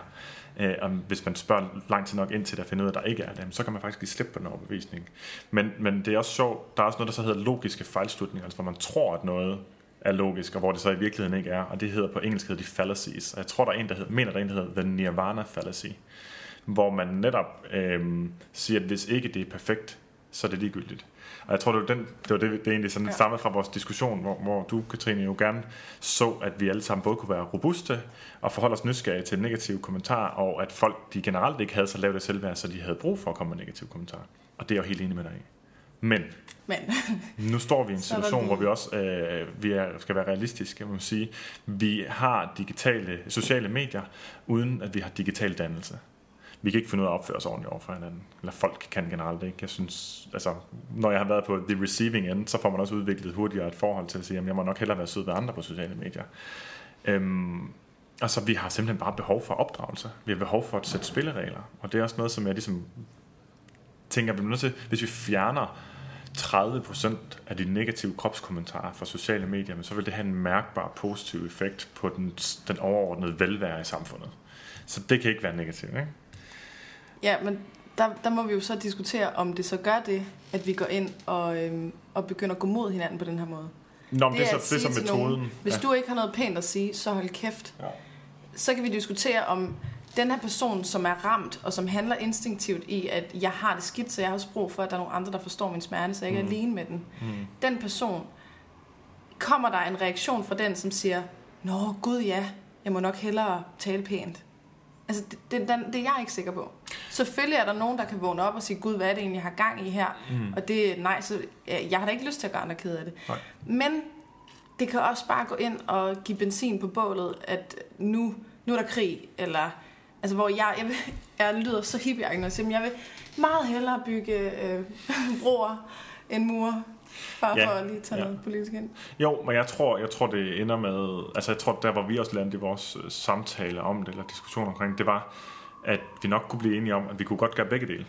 A: Øh, og hvis man spørger lang tid nok ind til at finde ud af, at der ikke er det, så kan man faktisk give slip på den overbevisning. Men, men det er også sjovt, der er også noget, der så hedder logiske fejlslutninger, altså hvor man tror, at noget er logisk, og hvor det så i virkeligheden ikke er. Og det hedder på engelsk hedder de fallacies. Og jeg tror, der er en, der hedder, mener, der er en, der hedder the nirvana fallacy, hvor man netop øhm, siger, at hvis ikke det er perfekt, så er det ligegyldigt. Og jeg tror, det var, den, det, var det, det er egentlig sådan
B: Ja.
A: stammet fra vores diskussion, hvor, hvor du, Katrine, jo gerne så, at vi alle sammen både kunne være robuste og forholde os nysgerrige til negative kommentarer, og at folk de generelt ikke havde så lavt et selvværd, så de havde brug for at komme med negative kommentarer. Og det er jeg jo helt enig med dig i. Men
B: Men (laughs)
A: nu står vi i en
B: er
A: situation, hvor vi også øh, vi er, skal være realistiske, man sige. Vi har digitale, sociale medier, uden at vi har digital dannelse. Vi kan ikke finde ud af at opføre os ordentligt over for hinanden. Eller folk kan generelt ikke. Jeg synes, altså, når jeg har været på the receiving end, så får man også udviklet hurtigere et forhold til at sige, at jeg må nok hellere være sød ved andre på sociale medier. Øhm, og så vi har simpelthen bare behov for opdragelse. Vi har behov for at sætte spilleregler. Og det er også noget, som jeg ligesom tænker, vi bliver nødt til, hvis vi fjerner 30% af de negative kropskommentarer fra sociale medier, men så vil det have en mærkbar positiv effekt på den, den overordnede velvære i samfundet. Så det kan ikke være negativt, ikke?
B: ja, men der, der må vi jo så diskutere, om det så gør det, at vi går ind og, øhm, og begynder at gå mod hinanden på den her måde.
A: Nå, men det,
B: at
A: er så, det er så
B: til nogen,
A: metoden.
B: Hvis du ikke har noget pænt at sige, så hold kæft.
A: Ja.
B: Så kan vi diskutere om den her person, som er ramt, og som handler instinktivt i, at jeg har det skidt, så jeg har også brug for, at der er nogle andre, der forstår min smerte, så jeg ikke er
A: Mm.
B: alene med den.
A: Mm.
B: Den person, kommer der en reaktion fra den, som siger, Nå, gud ja, jeg må nok hellere tale pænt. Altså, det, det, den, det er jeg ikke sikker på. Selvfølgelig er der nogen, der kan vågne op og sige, gud, hvad er det egentlig, jeg har gang i her?
A: Mm.
B: Og det er nej, så jeg har da ikke lyst til at gøre andre ked af det.
A: Nej.
B: Men det kan også bare gå ind og give benzin på bålet, at nu, nu er der krig, eller altså hvor jeg, jeg, jeg lyder så hippie når jeg siger, jeg vil meget hellere bygge øh, (laughs) broer end mure, bare
A: Ja,
B: for at lige tage
A: ja.
B: noget politisk ind.
A: Jo, men jeg tror, jeg tror, det ender med... Altså, jeg tror, der hvor vi også landede i vores øh, samtale om det, eller diskussion omkring det, var, at vi nok kunne blive enige om, at vi kunne godt gøre begge dele.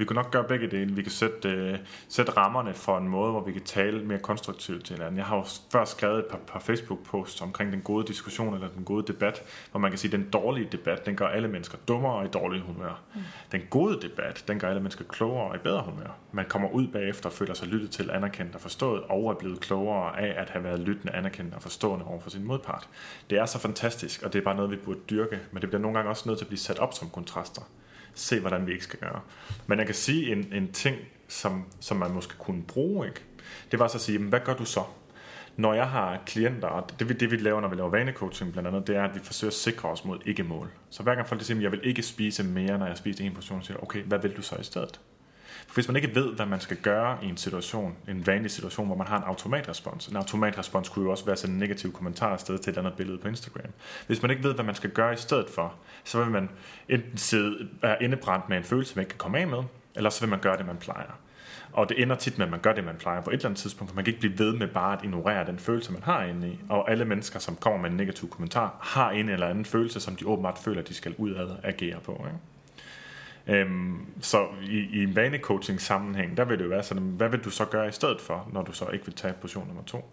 A: Vi kunne nok gøre begge dele. Vi kan sætte, øh, sætte rammerne for en måde, hvor vi kan tale mere konstruktivt til hinanden. Jeg har jo før skrevet et par, par Facebook-posts omkring den gode diskussion eller den gode debat, hvor man kan sige, at den dårlige debat, den gør alle mennesker dummere og i dårlig humør. Mm. Den gode debat, den gør alle mennesker klogere og i bedre humør. Man kommer ud bagefter og føler sig lyttet til, anerkendt og forstået, og er blevet klogere af at have været lyttende, anerkendt og forstående over for sin modpart. Det er så fantastisk, og det er bare noget, vi burde dyrke, men det bliver nogle gange også nødt til at blive sat op som kontraster se, hvordan vi ikke skal gøre. Men jeg kan sige en, en ting, som, som man måske kunne bruge, ikke? det var så at sige, hvad gør du så? Når jeg har klienter, og det, vi- det vi laver, når vi laver vanecoaching blandt andet, det er, at vi forsøger at sikre os mod ikke-mål. Så hver gang folk siger, at jeg vil ikke spise mere, når jeg spiser en portion, så siger jeg, okay, hvad vil du så i stedet? For hvis man ikke ved, hvad man skal gøre i en situation, en vanlig situation, hvor man har en automatrespons. En automatrespons kunne jo også være sådan en negativ kommentar afsted til et andet billede på Instagram. Hvis man ikke ved, hvad man skal gøre i stedet for, så vil man enten sidde, være indebrændt med en følelse, man ikke kan komme af med, eller så vil man gøre det, man plejer. Og det ender tit med, at man gør det, man plejer på et eller andet tidspunkt, for man kan ikke blive ved med bare at ignorere den følelse, man har inde i. Og alle mennesker, som kommer med en negativ kommentar, har en eller anden følelse, som de åbenbart føler, de skal ud agere på. Ikke? Øhm, så i, i en vanecoaching sammenhæng, der vil det jo være sådan, hvad vil du så gøre i stedet for, når du så ikke vil tage portion nummer to?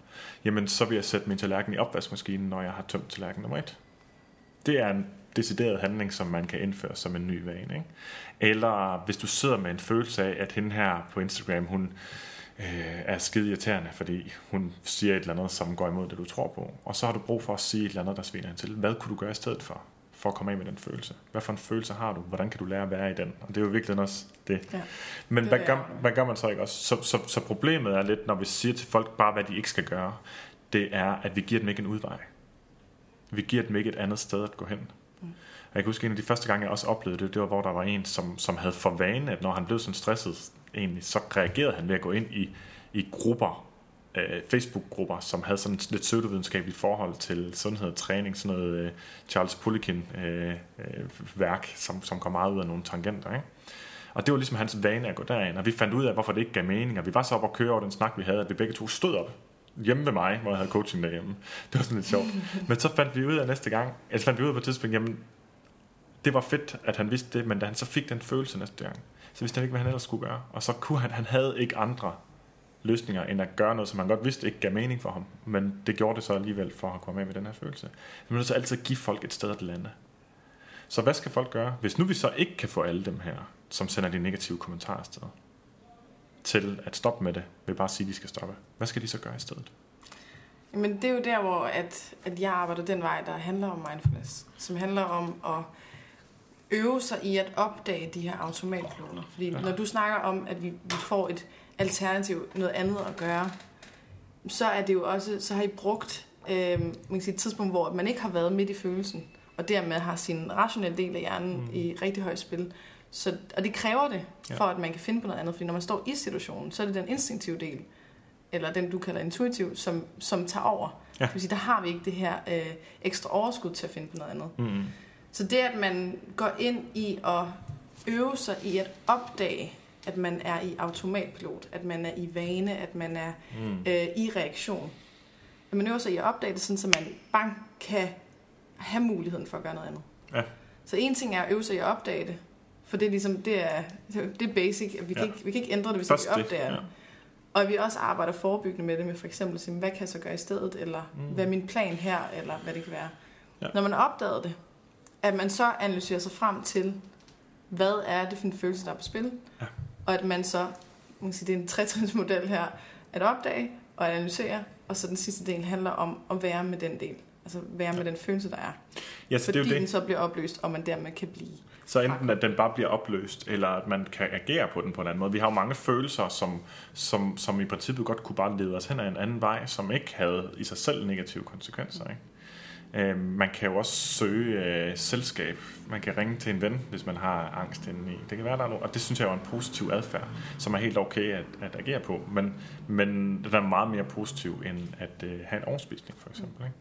A: Jamen, så vil jeg sætte min tallerken i opvaskemaskinen, når jeg har tømt tallerken nummer et. det er en decideret handling, som man kan indføre som en ny vane. Ikke? Eller hvis du sidder med en følelse af, at hende her på Instagram, hun øh, er skide irriterende, fordi hun siger et eller andet, som går imod det, du tror på. Og så har du brug for at sige et eller andet, der sviner til. Hvad kunne du gøre i stedet for? For at komme af med den følelse. Hvad for en følelse har du? Hvordan kan du lære at være i den? Og det er jo virkelig også det. Ja, Men det hvad, gør, hvad gør man så ikke også? Så, så, så problemet er lidt, når vi siger til folk bare, hvad de ikke skal gøre, det er, at vi giver dem ikke en udvej. Vi giver dem ikke et andet sted at gå hen. Mm. Jeg kan huske, en af de første gange, jeg også oplevede det, det var, hvor der var en, som, som havde for vane, at når han blev sådan stresset, egentlig, så reagerede han ved at gå ind i, i grupper, øh, Facebook-grupper, som havde sådan et lidt pseudovidenskabeligt forhold til sundhed og træning, sådan noget øh, Charles Poliquin-værk, øh, øh, som, som kom meget ud af nogle tangenter. Ikke? Og det var ligesom hans vane at gå derind, og vi fandt ud af, hvorfor det ikke gav mening, og vi var så op og køre over den snak, vi havde, at vi begge to stod op hjemme ved mig, hvor jeg havde coaching derhjemme. (laughs) Det var sådan lidt sjovt. Men så fandt vi ud af næste gang, altså fandt vi ud af på et tidspunkt, jamen, det var fedt, at han vidste det, men da han så fik den følelse næste gang, så vidste han ikke, hvad han ellers skulle gøre. Og så kunne han, han havde ikke andre løsninger, end at gøre noget, som han godt vidste ikke gav mening for ham. Men det gjorde det så alligevel for at komme med med den her følelse. Man er så altid give folk et sted at lande. Så hvad skal folk gøre, hvis nu vi så ikke kan få alle dem her, som sender de negative kommentarer afsted, til at stoppe med det, vil bare sige, at de skal stoppe. Hvad skal de så gøre i stedet?
B: Men det er jo der, hvor at, at jeg arbejder den vej, der handler om mindfulness. Som handler om at øve sig i at opdage de her automatpiloter. Fordi ja. når du snakker om, at vi, vi får et alternativ, noget andet at gøre, så er det jo også, så har I brugt øh, man kan sige, et tidspunkt, hvor man ikke har været midt i følelsen, og dermed har sin rationelle del af hjernen mm. i rigtig højt spil. Så, og det kræver det, for ja. at man kan finde på noget andet. Fordi når man står i situationen, så er det den instinktive del, eller den du kalder intuitiv, som, som tager over. Ja. Det vil sige, der har vi ikke det her øh, ekstra overskud til at finde på noget andet. Mm. Så det, at man går ind i at øve sig i at opdage, at man er i automatpilot, at man er i vane, at man er mm. øh, i reaktion. At man øver sig i at opdage det, sådan, så man bang kan have muligheden for at gøre noget andet. Ja. Så en ting er at øve sig i at opdage det, for det er ligesom, det er, det er basic. Vi kan, ja. ikke, vi kan ikke ændre det, hvis Først vi opdager det. Ja. Og at vi også arbejder forebyggende med det, med for eksempel sige, hvad kan jeg så gøre i stedet, eller mm. hvad er min plan her, eller hvad det kan være. Ja. Når man har opdaget det, at man så analyserer sig frem til, hvad er det for en følelse, der er på spil, ja. Og at man så, man kan sige, det er en tretrinsmodel her, at opdage og analysere, og så den sidste del handler om at være med den del. Altså være med den følelse, der er. Ja, så Fordi det er jo det. den så bliver opløst, og man dermed kan blive.
A: Så enten at den bare bliver opløst, eller at man kan agere på den på en anden måde. Vi har jo mange følelser, som, som, som i princippet godt kunne bare lede os hen ad en anden vej, som ikke havde i sig selv negative konsekvenser. Ikke? Øh, man kan jo også søge øh, selskab. Man kan ringe til en ven, hvis man har angst indeni. Det kan være, der er noget, og det synes jeg er en positiv adfærd, som er helt okay at, at agere på. Men, men den er meget mere positiv, end at øh, have en overspisning, for eksempel. Ikke?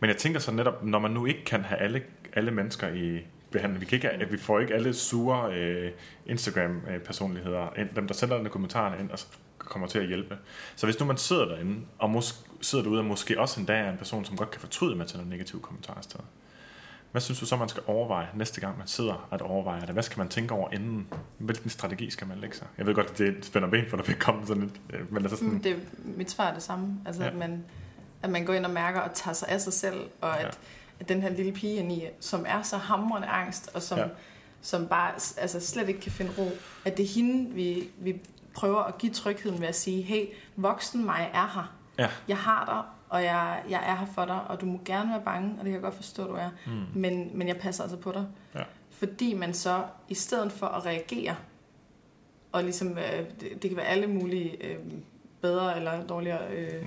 A: Men jeg tænker så netop, når man nu ikke kan have alle, alle mennesker i behandling, vi, kan ikke, vi får ikke alle sure øh, Instagram-personligheder ind, dem der sender den kommentarerne ind, altså kommer til at hjælpe. Så hvis nu man sidder derinde, og måske, sidder derude, og måske også en dag er en person, som godt kan fortryde med til nogle negative kommentarer sted. Hvad synes du så, man skal overveje næste gang, man sidder at overveje det? Hvad skal man tænke over inden? Hvilken strategi skal man lægge sig? Jeg ved godt, at det spænder ben for, vil komme sådan lidt. Øh, men altså sådan...
B: Mm, det, mit svar er det samme. Altså, ja. at, man, at man går ind og mærker og tager sig af sig selv, og at, ja. at den her lille pige i, som er så hamrende angst, og som, ja. som bare altså, slet ikke kan finde ro, at det er hende, vi, vi prøver at give trygheden ved at sige, hey, voksen mig er her. Ja. Jeg har dig, og jeg, jeg er her for dig, og du må gerne være bange, og det kan jeg godt forstå, du er. Mm. Men, men jeg passer altså på dig. Ja. Fordi man så, i stedet for at reagere, og ligesom, øh, det, det kan være alle mulige øh, bedre eller dårligere øh,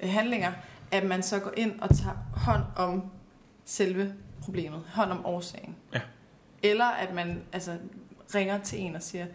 B: ja. handlinger, at man så går ind og tager hånd om selve problemet, hånd om årsagen. Ja. Eller at man altså, ringer til en og siger,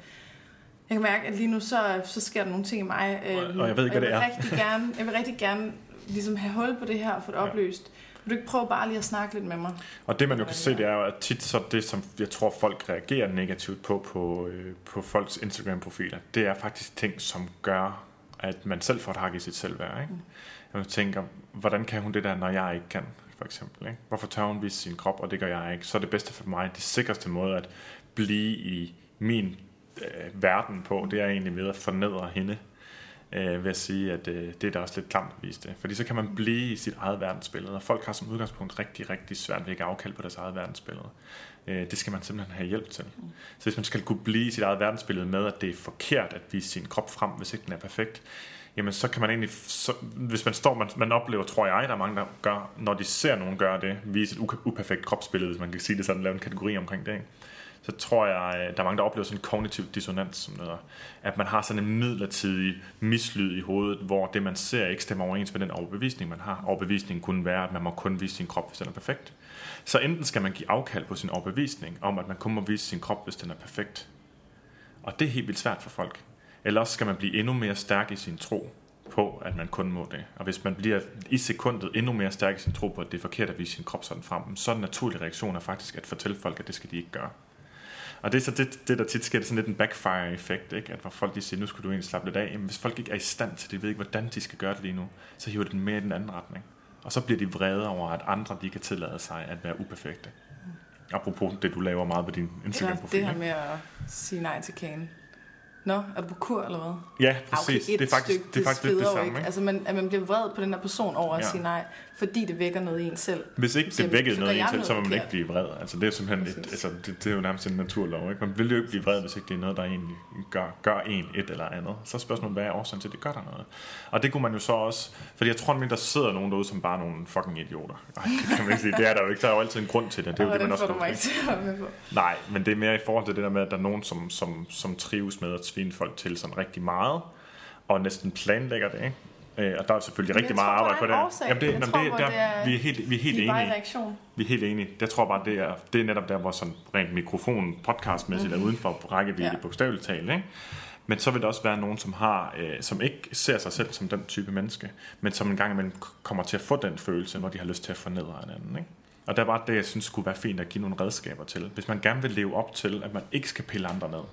B: jeg kan mærke, at lige nu så, så sker der nogle ting i mig.
A: Øh, og jeg ved ikke, hvad det er.
B: Rigtig gerne, jeg vil rigtig gerne ligesom have hul på det her og få det ja. opløst. Vil du ikke prøve bare lige at snakke lidt med mig?
A: Og det man jo kan se, det er jo, at tit så det, som jeg tror, folk reagerer negativt på på, øh, på folks Instagram-profiler, det er faktisk ting, som gør, at man selv får et hak i sit selvværd. Ikke? Mm. Jeg tænker, hvordan kan hun det der, når jeg ikke kan? For eksempel, ikke? Hvorfor tør hun vise sin krop, og det gør jeg ikke? Så er det bedste for mig, det sikreste måde at blive i min øh, verden på, det er egentlig ved at fornedre hende. øh, ved at sige, at øh, det er da også lidt klamt at vise det. Fordi så kan man blive i sit eget verdensbillede, og folk har som udgangspunkt rigtig, rigtig svært ved at ikke afkald på deres eget verdensbillede. Øh, det skal man simpelthen have hjælp til. Mm. Så hvis man skal kunne blive i sit eget verdensbillede med, at det er forkert at vise sin krop frem, hvis ikke den er perfekt, jamen så kan man egentlig, så, hvis man står, man, man oplever, tror jeg, der er mange, der gør, når de ser nogen gøre det, vise et uperfekt kropsbillede, hvis man kan sige det sådan, lave en kategori omkring det, ikke? Så tror jeg, øh, der er mange, der oplever sådan en kognitiv dissonans, som noget, at man har sådan en midlertidig mislyd i hovedet, hvor det, man ser, ikke stemmer overens med den overbevisning, man har. Overbevisningen kunne være, at man må kun vise sin krop, hvis den er perfekt. Så enten skal man give afkald på sin overbevisning om, at man kun må vise sin krop, hvis den er perfekt. Og det er helt vildt svært for folk. Eller også skal man blive endnu mere stærk i sin tro på, at man kun må det. Og hvis man bliver i sekundet endnu mere stærk i sin tro på, at det er forkert at vise sin krop sådan frem, så er den naturlige reaktion er faktisk at fortælle folk, at det skal de ikke gøre. Og det er så det, det der tit sker, det er sådan lidt en backfire-effekt, ikke? at hvor folk de siger, nu skal du egentlig slappe lidt af. Jamen, hvis folk ikke er i stand til det, ved ikke, hvordan de skal gøre det lige nu, så hiver det den mere i den anden retning. Og så bliver de vrede over, at andre de kan tillade sig at være uperfekte. Apropos det, du laver meget på din Instagram-profil.
B: det her med at sige nej til kagen. Nå, er du på kur eller hvad?
A: Ja, præcis.
B: Okay,
A: det er faktisk,
B: stykke,
A: det er faktisk lidt det samme. Ikke?
B: Altså, man, at man bliver vred på den der person over at ja. sige nej, fordi det vækker noget i en selv.
A: Hvis ikke det vækkede noget i en selv, så vil man ikke blive vred. Altså, det er simpelthen et, altså, det, det, er jo nærmest en naturlov. Ikke? Man vil jo ikke blive vred, hvis ikke det er noget, der egentlig gør, gør en et eller andet. Så er spørgsmålet, hvad er årsagen til, at det gør der noget? Og det kunne man jo så også, fordi jeg tror, at der sidder nogen derude, som bare nogle fucking idioter. Ej, det kan man ikke sige. Det er der jo ikke. Der er jo altid en grund til det. Det er jo det, man også
B: ikke.
A: Nej, men det er mere i forhold til det der med, at der er nogen, som, som, som trives med at svine folk til sådan rigtig meget, og næsten planlægger det, ikke? Øh, og der er selvfølgelig rigtig meget arbejde på det.
B: Jamen det, jamen, det, der,
A: er, vi er helt, vi er helt enige.
B: Reaktion.
A: Vi er helt enige. Jeg tror bare, det er, det er netop der, hvor sådan rent mikrofon podcastmæssigt mm-hmm. er uden for rækkevidde ja. bogstaveligt talt. Ikke? Men så vil der også være nogen, som har, øh, som ikke ser sig selv som den type menneske, men som en gang imellem kommer til at få den følelse, når de har lyst til at fornedre en anden. Ikke? Og der var det, jeg synes skulle være fint at give nogle redskaber til. Hvis man gerne vil leve op til, at man ikke skal pille andre ned,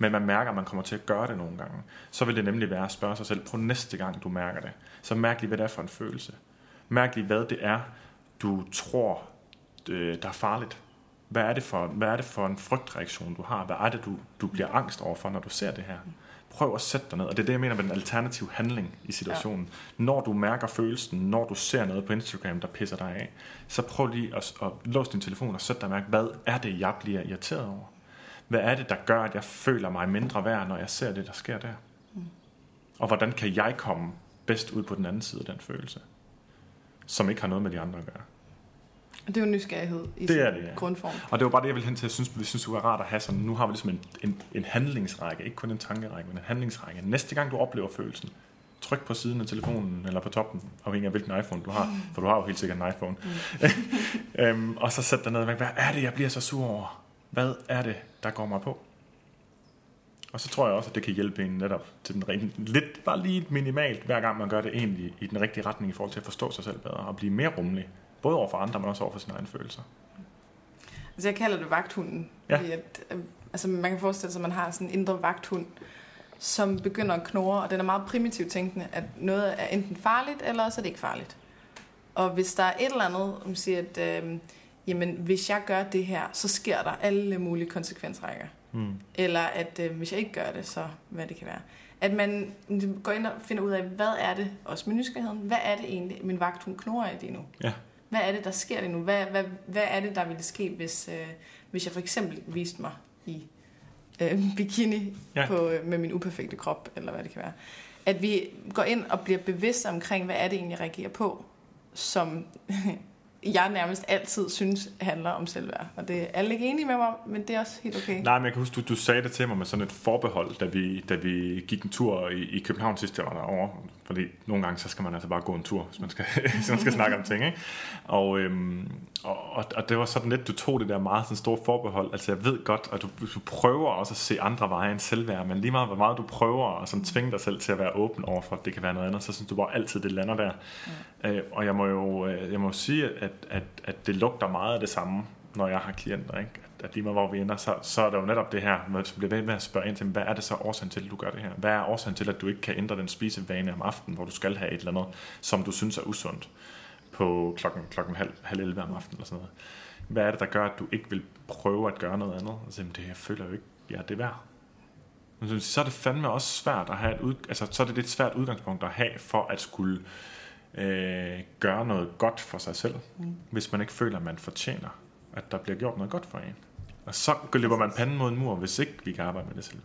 A: men man mærker, at man kommer til at gøre det nogle gange, så vil det nemlig være at spørge sig selv på næste gang, du mærker det. Så mærk lige, hvad det er for en følelse. Mærk lige, hvad det er, du tror, øh, der er farligt. Hvad er det for, hvad er det for en frygtreaktion, du har? Hvad er det, du, du bliver angst overfor, når du ser det her? Prøv at sætte dig ned, og det er det, jeg mener med den alternative handling i situationen. Ja. Når du mærker følelsen, når du ser noget på Instagram, der pisser dig af, så prøv lige at, at låse din telefon og sætte dig og mærke, hvad er det, jeg bliver irriteret over? Hvad er det, der gør, at jeg føler mig mindre værd, når jeg ser det, der sker der? Mm. Og hvordan kan jeg komme bedst ud på den anden side af den følelse, som ikke har noget med de andre at gøre?
B: Det er jo nysgerrighed i
A: det er det, ja.
B: grundform.
A: Og det var bare det, jeg ville hen til. Jeg synes, vi synes, det var rart at have sådan, nu har vi ligesom en, en, en handlingsrække, ikke kun en tankerække, men en handlingsrække. Næste gang du oplever følelsen, tryk på siden af telefonen, eller på toppen, afhængig af hvilken iPhone du har, for du har jo helt sikkert en iPhone. Mm. (laughs) øhm, og så sæt dig ned og hvad er det, jeg bliver så sur over? Hvad er det, der går mig på? Og så tror jeg også, at det kan hjælpe en netop til den rene, lidt, bare lige minimalt, hver gang man gør det egentlig i den rigtige retning i forhold til at forstå sig selv bedre og blive mere rummelig. Både over for andre, men også over for sine egne følelser.
B: Altså jeg kalder det vagthunden. Ja. Fordi at, øh, altså man kan forestille sig, at man har sådan en indre vagthund, som begynder at knurre, og den er meget primitivt tænkende, at noget er enten farligt, eller også er det ikke farligt. Og hvis der er et eller andet, om siger, at øh, jamen, hvis jeg gør det her, så sker der alle mulige konsekvensrækker. Mm. Eller at øh, hvis jeg ikke gør det, så hvad det kan være. At man går ind og finder ud af, hvad er det, også med nysgerrigheden, hvad er det egentlig, min vagt hun knurrer i lige nu? Ja. Hvad er det, der sker lige nu? Hvad, hvad, hvad er det, der ville ske, hvis, øh, hvis jeg for eksempel viste mig i øh, bikini ja. på, øh, med min uperfekte krop, eller hvad det kan være. At vi går ind og bliver bevidste omkring, hvad er det egentlig, jeg reagerer på, som jeg nærmest altid synes handler om selvværd. Og det er alle ikke enige med mig om, men det er også helt okay.
A: Nej, men jeg kan huske, du, du sagde det til mig med sådan et forbehold, da vi, da vi gik en tur i, i København sidste år derovre. Fordi nogle gange, så skal man altså bare gå en tur, hvis man skal, (laughs) hvis man skal snakke om ting. Ikke? Og, øhm, og, og, det var sådan lidt, du tog det der meget sådan store forbehold. Altså jeg ved godt, at du, du prøver også at se andre veje end selvværd, men lige meget hvor meget du prøver at sådan tvinge dig selv til at være åben over for, at det kan være noget andet, så synes du bare altid, det lander der. Mm. Øh, og jeg må jo øh, jeg må sige, at, at, at det lugter meget af det samme, når jeg har klienter. Ikke? At, at lige meget hvor vi ender, så, så er der jo netop det her, man bliver ved med at spørge ind til, hvad er det så årsagen til, at du gør det her? Hvad er årsagen til, at du ikke kan ændre den spisevane om aftenen, hvor du skal have et eller andet, som du synes er usundt? på klokken, klokken halv, halv 11 om aftenen eller sådan noget. Hvad er det, der gør, at du ikke vil prøve at gøre noget andet? Altså, det jeg føler jo ikke, ja, det er værd. Men så er det fandme også svært at have et ud, altså, så er det et svært udgangspunkt at have for at skulle øh, gøre noget godt for sig selv, mm. hvis man ikke føler, at man fortjener, at der bliver gjort noget godt for en. Og så løber man panden mod en mur, hvis ikke vi kan arbejde med det selv.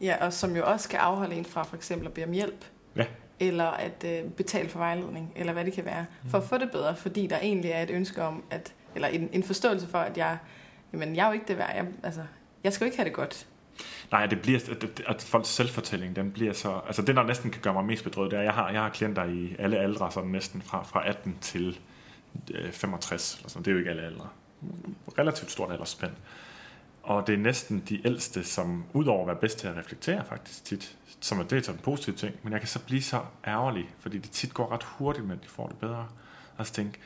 B: Ja, og som jo også skal afholde en fra for eksempel at bede om hjælp.
A: Ja.
B: Eller at øh, betale for vejledning, eller hvad det kan være. Mm. For at få det bedre, fordi der egentlig er et ønske om, at, eller en, en forståelse for, at jeg, jamen, jeg er jo ikke det værd. Jeg, altså, jeg skal jo ikke have det godt.
A: Nej, det bliver, at, folks selvfortælling, den bliver så, altså det, der næsten kan gøre mig mest bedrøvet, det er, at jeg har, jeg har klienter i alle aldre, sådan næsten fra, fra 18 til øh, 65, eller sådan. det er jo ikke alle aldre. Relativt stort aldersspænd. Og det er næsten de ældste, som udover at være bedst til at reflektere faktisk tit, som er det er en positiv ting, men jeg kan så blive så ærgerlig, fordi det tit går ret hurtigt, men de får det bedre. Og så tænke,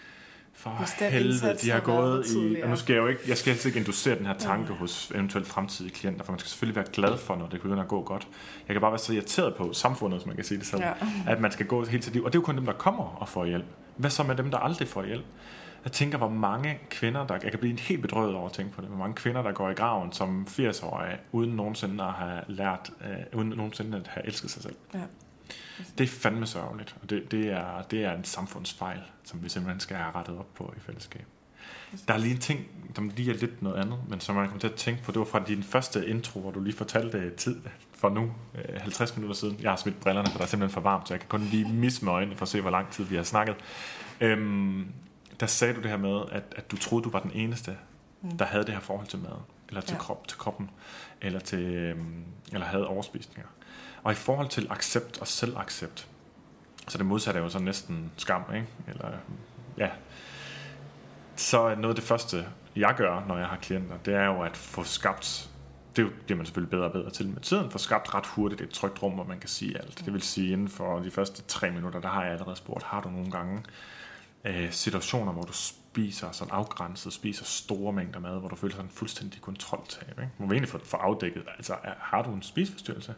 A: for helvede, de har gået i... Og nu skal jeg jo ikke, jeg skal ikke inducere den her tanke ja. hos eventuelt fremtidige klienter, for man skal selvfølgelig være glad for, når det begynder at gå godt. Jeg kan bare være så irriteret på samfundet, som man kan sige det sådan, ja. at man skal gå hele sit liv. Og det er jo kun dem, der kommer og får hjælp. Hvad så med dem, der aldrig får hjælp? Jeg tænker, hvor mange kvinder, der... Jeg kan blive helt bedrøvet over at tænke på det. Hvor mange kvinder, der går i graven som 80-årige, uden nogensinde at have lært... Øh, uden nogensinde at have elsket sig selv. Ja. Det er fandme sørgeligt, og det, det, er, det er en samfundsfejl, som vi simpelthen skal have rettet op på i fællesskab. Der er lige en ting, som lige er lidt noget andet, men som man kommer til at tænke på, det var fra din første intro, hvor du lige fortalte tid for nu, 50 øh, minutter siden. Jeg har smidt brillerne, for der er simpelthen for varmt, så jeg kan kun lige misse med øjnene for at se, hvor lang tid vi har snakket. Øhm, der sagde du det her med, at, at du troede, du var den eneste, mm. der havde det her forhold til mad, eller til, ja. krop, til kroppen, eller, til, øhm, eller havde overspisninger. Og i forhold til accept og selvaccept, så det modsatte er jo så næsten skam, ikke? Eller, ja. Så noget af det første, jeg gør, når jeg har klienter, det er jo at få skabt, det bliver man selvfølgelig bedre og bedre til med tiden, få skabt ret hurtigt et trygt rum, hvor man kan sige alt. Det vil sige, inden for de første tre minutter, der har jeg allerede spurgt, har du nogle gange øh, situationer, hvor du spiser sådan afgrænset, spiser store mængder mad, hvor du føler sådan fuldstændig kontroltab, ikke? Hvor vi egentlig får, får afdækket, altså er, har du en spiseforstyrrelse?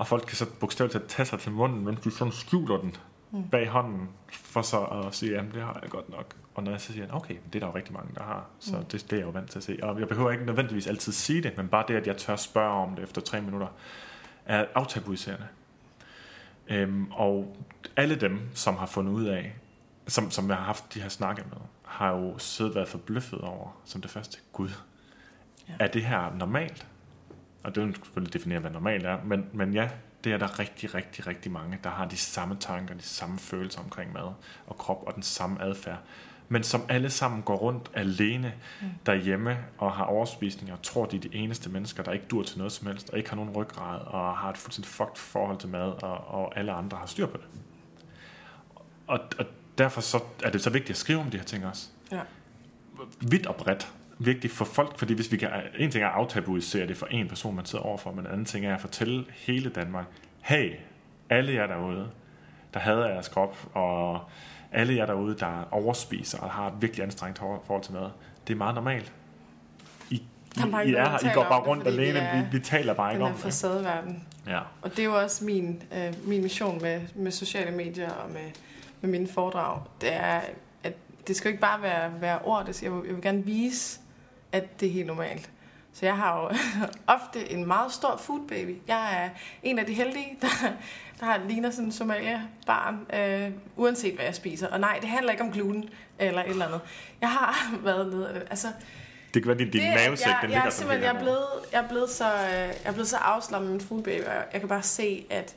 A: Og folk kan så bogstaveligt talt tage sig til munden, mens de sådan skjuler den mm. bag hånden, for så at sige, jamen det har jeg godt nok. Og når jeg så siger, okay, det er der jo rigtig mange, der har, så mm. det, det er jeg jo vant til at se. Og jeg behøver ikke nødvendigvis altid sige det, men bare det, at jeg tør spørge om det efter tre minutter, er aftabuiserende. Øhm, og alle dem, som har fundet ud af, som, som jeg har haft de her snakke med, har jo siddet været forbløffet over, som det første, Gud, ja. er det her normalt? Og det vil selvfølgelig definere, hvad normalt er, men, men ja, det er der rigtig, rigtig, rigtig mange, der har de samme tanker, de samme følelser omkring mad og krop og den samme adfærd. Men som alle sammen går rundt alene mm. derhjemme og har overspisning og tror, de er de eneste mennesker, der ikke dur til noget som helst, og ikke har nogen ryggrad og har et fuldstændig fucked forhold til mad, og, og alle andre har styr på det. Og, og derfor så er det så vigtigt at skrive om de her ting også. Ja. Vidt og bredt vigtigt for folk, fordi hvis vi kan, en ting er at aftabuisere det for en person, man sidder overfor, men en anden ting er at fortælle hele Danmark, hey, alle jer derude, der hader jeres krop, og alle jer derude, der overspiser og har et virkelig anstrengt forhold til mad, det er meget normalt. I, I, I, er her, I går bare rundt det, alene, er, vi, vi taler bare ikke om det.
B: facadeverden. Ja. Og det er jo også min, øh, min mission med, med sociale medier og med, med mine foredrag. Det er, at det skal ikke bare være, være ord, det skal, jeg, vil, jeg vil gerne vise, at det er helt normalt. Så jeg har jo (laughs) ofte en meget stor food baby. Jeg er en af de heldige, (laughs) der, der har ligner sådan en Somalia-barn, øh, uanset hvad jeg spiser. Og nej, det handler ikke om gluten eller et eller andet. Jeg har (laughs) været nede altså,
A: det kan være din, din mavesæk,
B: jeg, den jeg, ligger simpelthen, jeg er, blevet, jeg, er blevet så, øh, jeg er blevet så afslappet med min food baby, og jeg kan bare se, at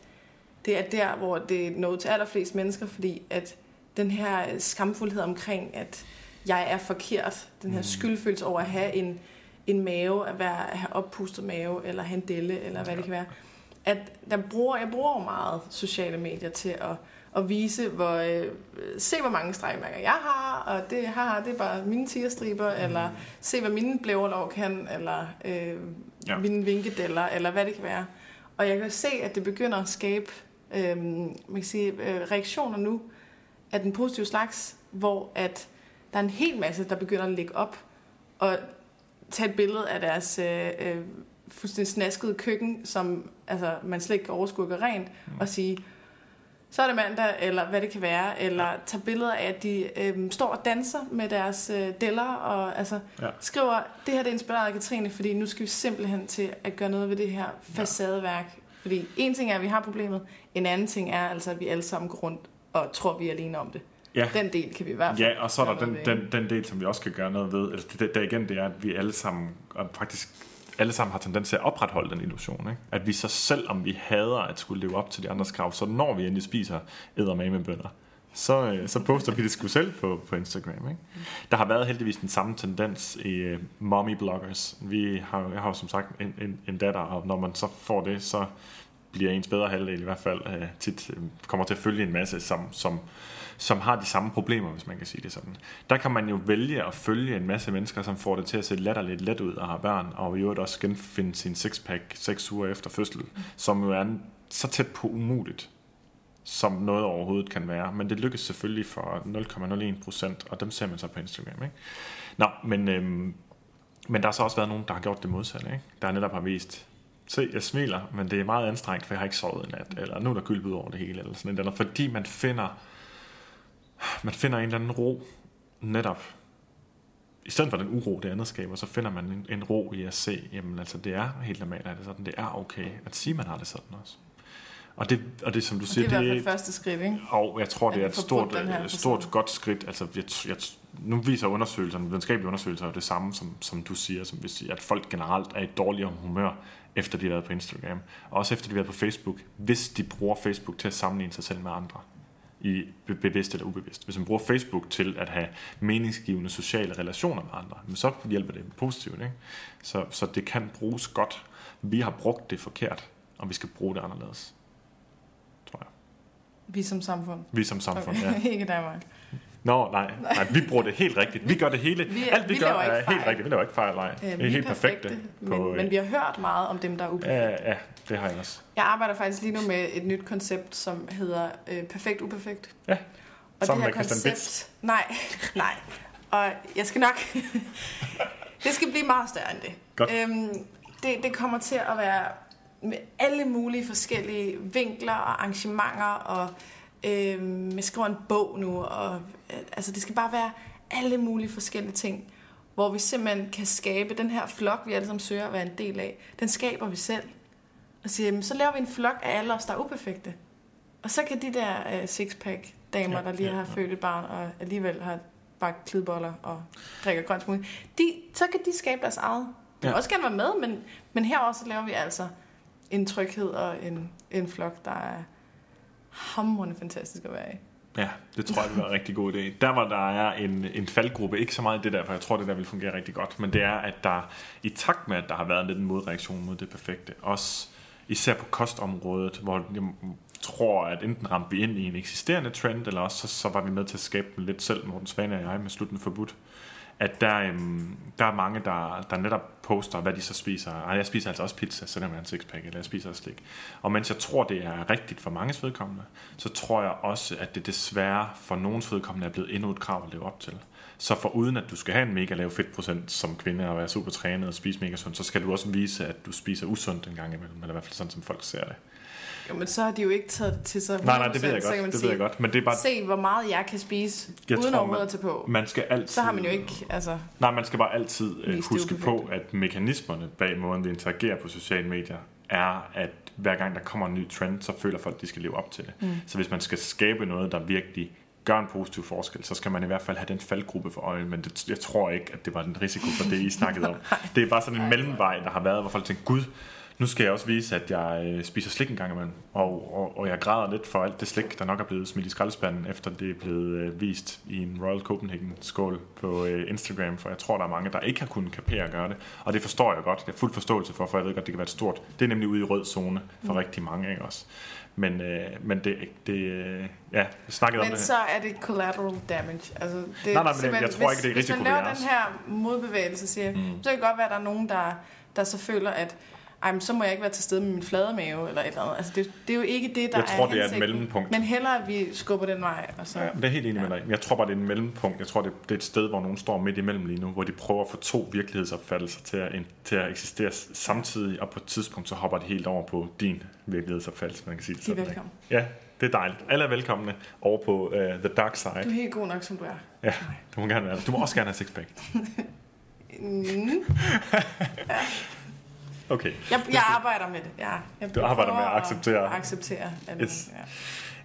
B: det er der, hvor det er noget til allerflest mennesker, fordi at den her skamfuldhed omkring, at jeg er forkert. Den her mm. skyldfølelse over at have en, en mave, at, være, at have oppustet mave, eller have en delle, eller hvad ja. det kan være. At der bruger, jeg bruger meget sociale medier til at, at vise, hvor, øh, se hvor mange stregmærker jeg har, og det har det er bare mine tigerstriber, mm. eller se hvad mine blæverlov kan, eller øh, ja. mine vinkedeller, eller hvad det kan være. Og jeg kan se, at det begynder at skabe øh, man kan sige, øh, reaktioner nu af den positive slags, hvor at der er en hel masse, der begynder at lægge op og tage et billede af deres øh, øh, fuldstændig snaskede køkken, som altså, man slet ikke kan overskue rent, mm. og sige, så er det mandag, eller hvad det kan være, eller tage billeder af, at de øhm, står og danser med deres øh, deller, og altså
A: Ja.
B: skriver, det her det er inspireret af Katrine, fordi nu skal vi simpelthen til at gøre noget ved det her facadeværk. Fordi en ting er, at vi har problemet, en anden ting er altså, at vi alle sammen går rundt og tror, vi er alene om det.
A: Ja.
B: Den del kan vi i hvert fald
A: Ja, og så er der den, den, den del, som vi også kan gøre noget ved. Altså, det, der igen, det er, at vi alle sammen, og faktisk alle sammen har tendens til at opretholde den illusion. Ikke? At vi så selv, om vi hader at skulle leve op til de andres krav, så når vi endelig spiser eddermame med bønder, så, øh, så poster vi det sgu selv på, på Instagram. Ikke? Der har været heldigvis den samme tendens i uh, mommy bloggers. Vi har, jeg har jo som sagt en, en, en datter, og når man så får det, så bliver ens bedre halvdel i hvert fald øh, tit øh, kommer til at følge en masse, som, som, som har de samme problemer, hvis man kan sige det sådan. Der kan man jo vælge at følge en masse mennesker, som får det til at se latterligt let ud og har børn, og i øvrigt også genfinde sin sixpack seks uger efter fødsel, som jo er så tæt på umuligt, som noget overhovedet kan være. Men det lykkes selvfølgelig for 0,01 procent, og dem ser man så på Instagram. Ikke? Nå, men, øhm, men der har så også været nogen, der har gjort det modsatte. Ikke? Der netop har vist, se, jeg smiler, men det er meget anstrengt, for jeg har ikke sovet i nat, eller nu er der gylpet over det hele, eller sådan noget, eller fordi man finder, man finder en eller anden ro, netop, i stedet for den uro, det andet skaber, så finder man en, en ro i at se, jamen altså, det er helt normalt, at det sådan, det er okay, at sige, man har det sådan også. Og det, og det som du
B: og det
A: siger,
B: er i hvert fald første skridt, ikke?
A: og jeg tror,
B: At
A: det er et stort, øh, stort godt skridt. Altså, jeg, jeg, nu viser undersøgelserne, videnskabelige undersøgelser, det samme, som, som du siger, som sige, at folk generelt er i dårligere humør, efter de har været på Instagram. Og også efter de har været på Facebook, hvis de bruger Facebook til at sammenligne sig selv med andre. I be- bevidst eller ubevidst. Hvis man bruger Facebook til at have meningsgivende sociale relationer med andre, men så hjælper det positivt. Ikke? Så, så det kan bruges godt. Vi har brugt det forkert, og vi skal bruge det anderledes. Tror jeg.
B: Vi som samfund.
A: Vi som samfund, ja. (laughs)
B: ikke Danmark.
A: Nå, nej, nej, vi bruger det helt rigtigt. Vi gør det hele.
B: Vi-
A: alt vi,
B: vi
A: gør er
B: fejl.
A: helt rigtigt. Vi laver ikke fejl, nej.
B: Øh, vi
A: er helt perfekte.
B: perfekte,
A: på,
B: men, men vi har hørt meget om dem, der er uperfekte.
A: ja, ja, det har jeg også.
B: Jeg arbejder faktisk lige nu med et nyt koncept, som hedder øh, Perfekt Uperfekt.
A: Ja,
B: Og
A: sammen
B: det her
A: med
B: koncept... Nej, (laughs) nej. Og jeg skal nok... (laughs) det skal blive meget større end det.
A: Godt.
B: Øhm, det, det kommer til at være med alle mulige forskellige vinkler og arrangementer, og øhm, jeg skriver en bog nu, og øh, altså det skal bare være alle mulige forskellige ting, hvor vi simpelthen kan skabe den her flok, vi alle sammen søger at være en del af, den skaber vi selv. Og siger, jamen, så laver vi en flok af alle os, der er uperfekte. Og så kan de der øh, sixpack damer,
A: Ja,
B: der lige
A: ja,
B: har
A: ja.
B: født et barn, og alligevel har bagt klidboller og drikker grønt smoothie, de, så kan de skabe deres eget. De
A: Ja.
B: også gerne være med, men, men herover så laver vi altså en tryghed og en, en flok, der er hamrende fantastisk at være i.
A: Ja, det tror jeg, det var en rigtig god idé. Der hvor der er en, en faldgruppe, ikke så meget det der, for jeg tror, det der vil fungere rigtig godt, men det er, at der i takt med, at der har været lidt en modreaktion mod det perfekte, også især på kostområdet, hvor jeg tror, at enten ramte vi ind i en eksisterende trend, eller også så, så var vi med til at skabe den lidt selv, Morten Svane og jeg, med slutten forbudt. At der, øhm, der er mange, der, der netop poster, hvad de så spiser. Ej, jeg spiser altså også pizza, selvom jeg er en sixpack, eller jeg spiser også slik. Og mens jeg tror, det er rigtigt for mange vedkommende, så tror jeg også, at det desværre for nogens vedkommende er blevet endnu et krav at leve op til. Så for uden at du skal have en mega lav fedtprocent som kvinde og være super trænet og spise mega sundt, så skal du også vise, at du spiser usundt en gang imellem, eller i hvert fald sådan, som folk ser det.
B: Jo, men så har de jo ikke taget det til sig 100%,
A: Nej, nej, det ved jeg godt, det
B: sige,
A: ved jeg godt, men det er bare,
B: Se, hvor meget jeg kan spise,
A: Jeg
B: uden overhovedet at tage på.
A: man skal altid...
B: Så har man jo ikke, altså...
A: Nej, man skal bare altid øh, huske på, at mekanismerne bag måden, vi interagerer på sociale medier, er, at hver gang der kommer en ny trend, så føler folk, at de skal leve op til det. Mm. Så hvis man skal skabe noget, der virkelig gør en positiv forskel, så skal man i hvert fald have den faldgruppe for øje, men det, jeg tror ikke, at det var den risiko for det, I snakkede om. (laughs) Det er bare sådan en mellemvej, der har været, hvor folk tænker, gud, nu skal jeg også vise, at jeg øh, spiser slik en gang imellem, og, og, og jeg græder lidt for alt det slik, der nok er blevet smidt i skraldespanden, efter det er blevet øh, vist i en Royal Copenhagen skål på øh, Instagram, for jeg tror, der er mange, der ikke har kunnet kapere at gøre det, og det forstår jeg godt, det er fuld forståelse for, for jeg ved godt, det kan være et stort, det er nemlig ude i rød zone for mm. rigtig mange, ikke også? Men, øh, men det, det øh, ja, jeg snakkede om
B: Men
A: det
B: så er det collateral damage. Altså, det,
A: Nej, nej, men jeg tror ikke, det er risiko
B: Hvis man laver den her modbevægelse, siger, mm. så kan det godt være, at der er nogen, der, der så føler, at ej, men så må jeg ikke være til stede med min flade mave, eller et eller andet. Altså, det, det er jo ikke det, der
A: Jeg tror,
B: er
A: det er et mellempunkt.
B: Men hellere, at vi skubber den vej. Og så,
A: Ja, det er helt enig
B: Ja.
A: med dig. Jeg tror bare, det er en mellempunkt. Jeg tror, det, det er et sted, hvor nogen står midt imellem lige nu, hvor de prøver at få to virkelighedsopfattelser til at, til at eksistere samtidig, og på et tidspunkt så hopper de helt over på din virkelighedsopfattelse, man kan sige det
B: De er
A: sådan. ikke?
B: velkommen.
A: Ja, det er dejligt. Alle er velkomne over på uh, The Dark Side.
B: Du er helt god nok, som du er.
A: Ja, du må gerne være. Du må også gerne have sixpack. (laughs)
B: Mm. (laughs)
A: Okay.
B: Jeg, jeg arbejder med det. Ja, jeg
A: Du arbejder med at acceptere.
B: At acceptere at
A: Yes.
B: ja.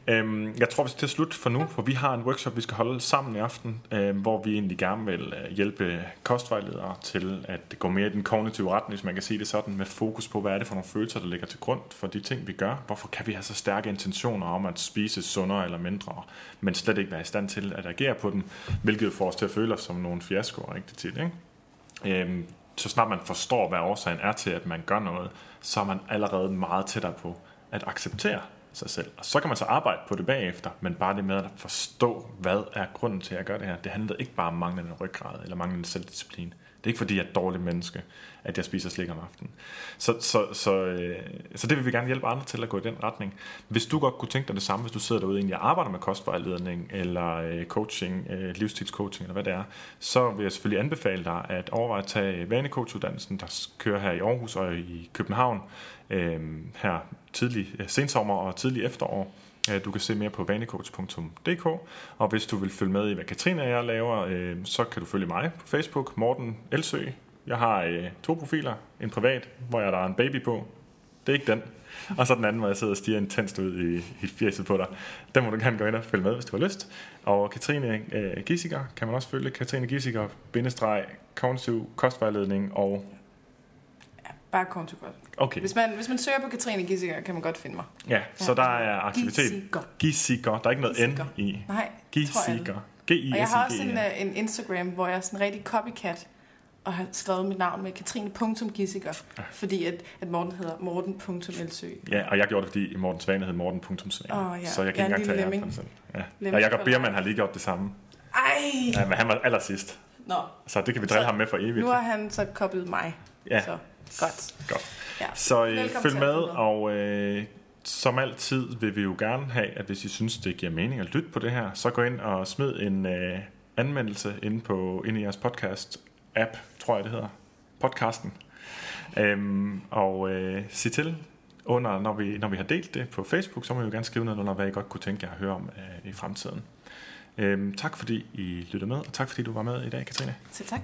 A: Øhm, jeg tror, vi skal til slut for nu, for vi har en workshop, vi skal holde sammen i aften, øhm, hvor vi egentlig gerne vil øh, hjælpe kostvejledere til at gå mere i den kognitive retning, hvis man kan sige det sådan, med fokus på, hvad er det for nogle følelser, der ligger til grund for de ting, vi gør. Hvorfor kan vi have så stærke intentioner om at spise sundere eller mindre, men slet ikke være i stand til at agere på dem, hvilket får os til at føle os som nogle fiaskoer rigtig tit. Ikke? Øhm, så snart man forstår, hvad årsagen er til, at man gør noget, så er man allerede meget tættere på at acceptere sig selv. Og så kan man så arbejde på det bagefter, men bare det med at forstå, hvad er grunden til, at jeg gør det her. Det handler ikke bare om manglende ryggrad eller manglende selvdisciplin. Det er ikke fordi, jeg er et dårligt menneske, at jeg spiser slik om aftenen. Så, så, så, øh, så det vil vi gerne hjælpe andre til at gå i den retning. Hvis du godt kunne tænke dig det samme, hvis du sidder derude og egentlig arbejder med kostvejledning, eller øh, coaching, øh, livsstilscoaching, eller hvad det er, så vil jeg selvfølgelig anbefale dig at overveje at tage vanecoachuddannelsen, der kører her i Aarhus og i København, øh, her tidlig øh, sensommer og tidlig efterår. Øh, Du kan se mere på vanecoach.dk, og hvis du vil følge med i, hvad Katrine og jeg laver, øh, så kan du følge mig på Facebook, Morten Elsø. Jeg har øh, to profiler, en privat, hvor jeg der er en baby på. Det er ikke den. Og så den anden, hvor jeg sidder og stiger intenst ud i, i fjeset på dig. Den må du gerne gå ind og følge med, hvis du har lyst. Og Katrine øh, kan man også følge. Katrine Gissiger, bindestreg, kognitiv kostvejledning og
B: ja, bare godt.
A: Okay,
B: Hvis man, hvis man søger på Katrine Gissinger, kan man godt finde mig.
A: ja, så der er aktivitet.
B: Gissinger.
A: Gissiker, der er ikke noget
B: Gissiker.
A: N i.
B: Nej, tror jeg.
A: Gissiker.
B: Og jeg har også en, uh, en Instagram, hvor jeg er sådan en rigtig copycat, og har skrevet mit navn med katrine.gissiker, fordi at, at Morten hedder morten.elsø.
A: Ja, og jeg gjorde det, fordi Morten Svane hed Morten.Svane.
B: Ja.
A: Så jeg kan
B: Jeg
A: ikke
B: en
A: engang tage det selv. Ja.
B: Lemming
A: Og Jacob Biermann har lige gjort det samme.
B: Ej!
A: Ja, men han var allersidst.
B: Nå,
A: Så det kan vi drille
B: Så
A: ham med for evigt.
B: nu har han så koblet mig.
A: Ja.
B: Så godt.
A: Godt.
B: Ja.
A: Så øh,
B: Velkommen
A: følg
B: med,
A: og øh, som altid vil vi jo gerne have, at hvis I synes, det giver mening at lytte på det her, så gå ind og smid en øh, anmeldelse inde, på, inde i jeres podcast-app, tror jeg det hedder. Podcasten. Øhm, og øh, sig til, under, når, vi, når vi har delt det på Facebook, så må I jo gerne skrive noget under, hvad I godt kunne tænke jer at høre om øh, i fremtiden. Øhm, tak fordi I lyttede med, og tak fordi du var med i dag, Katrine.
B: Selv tak.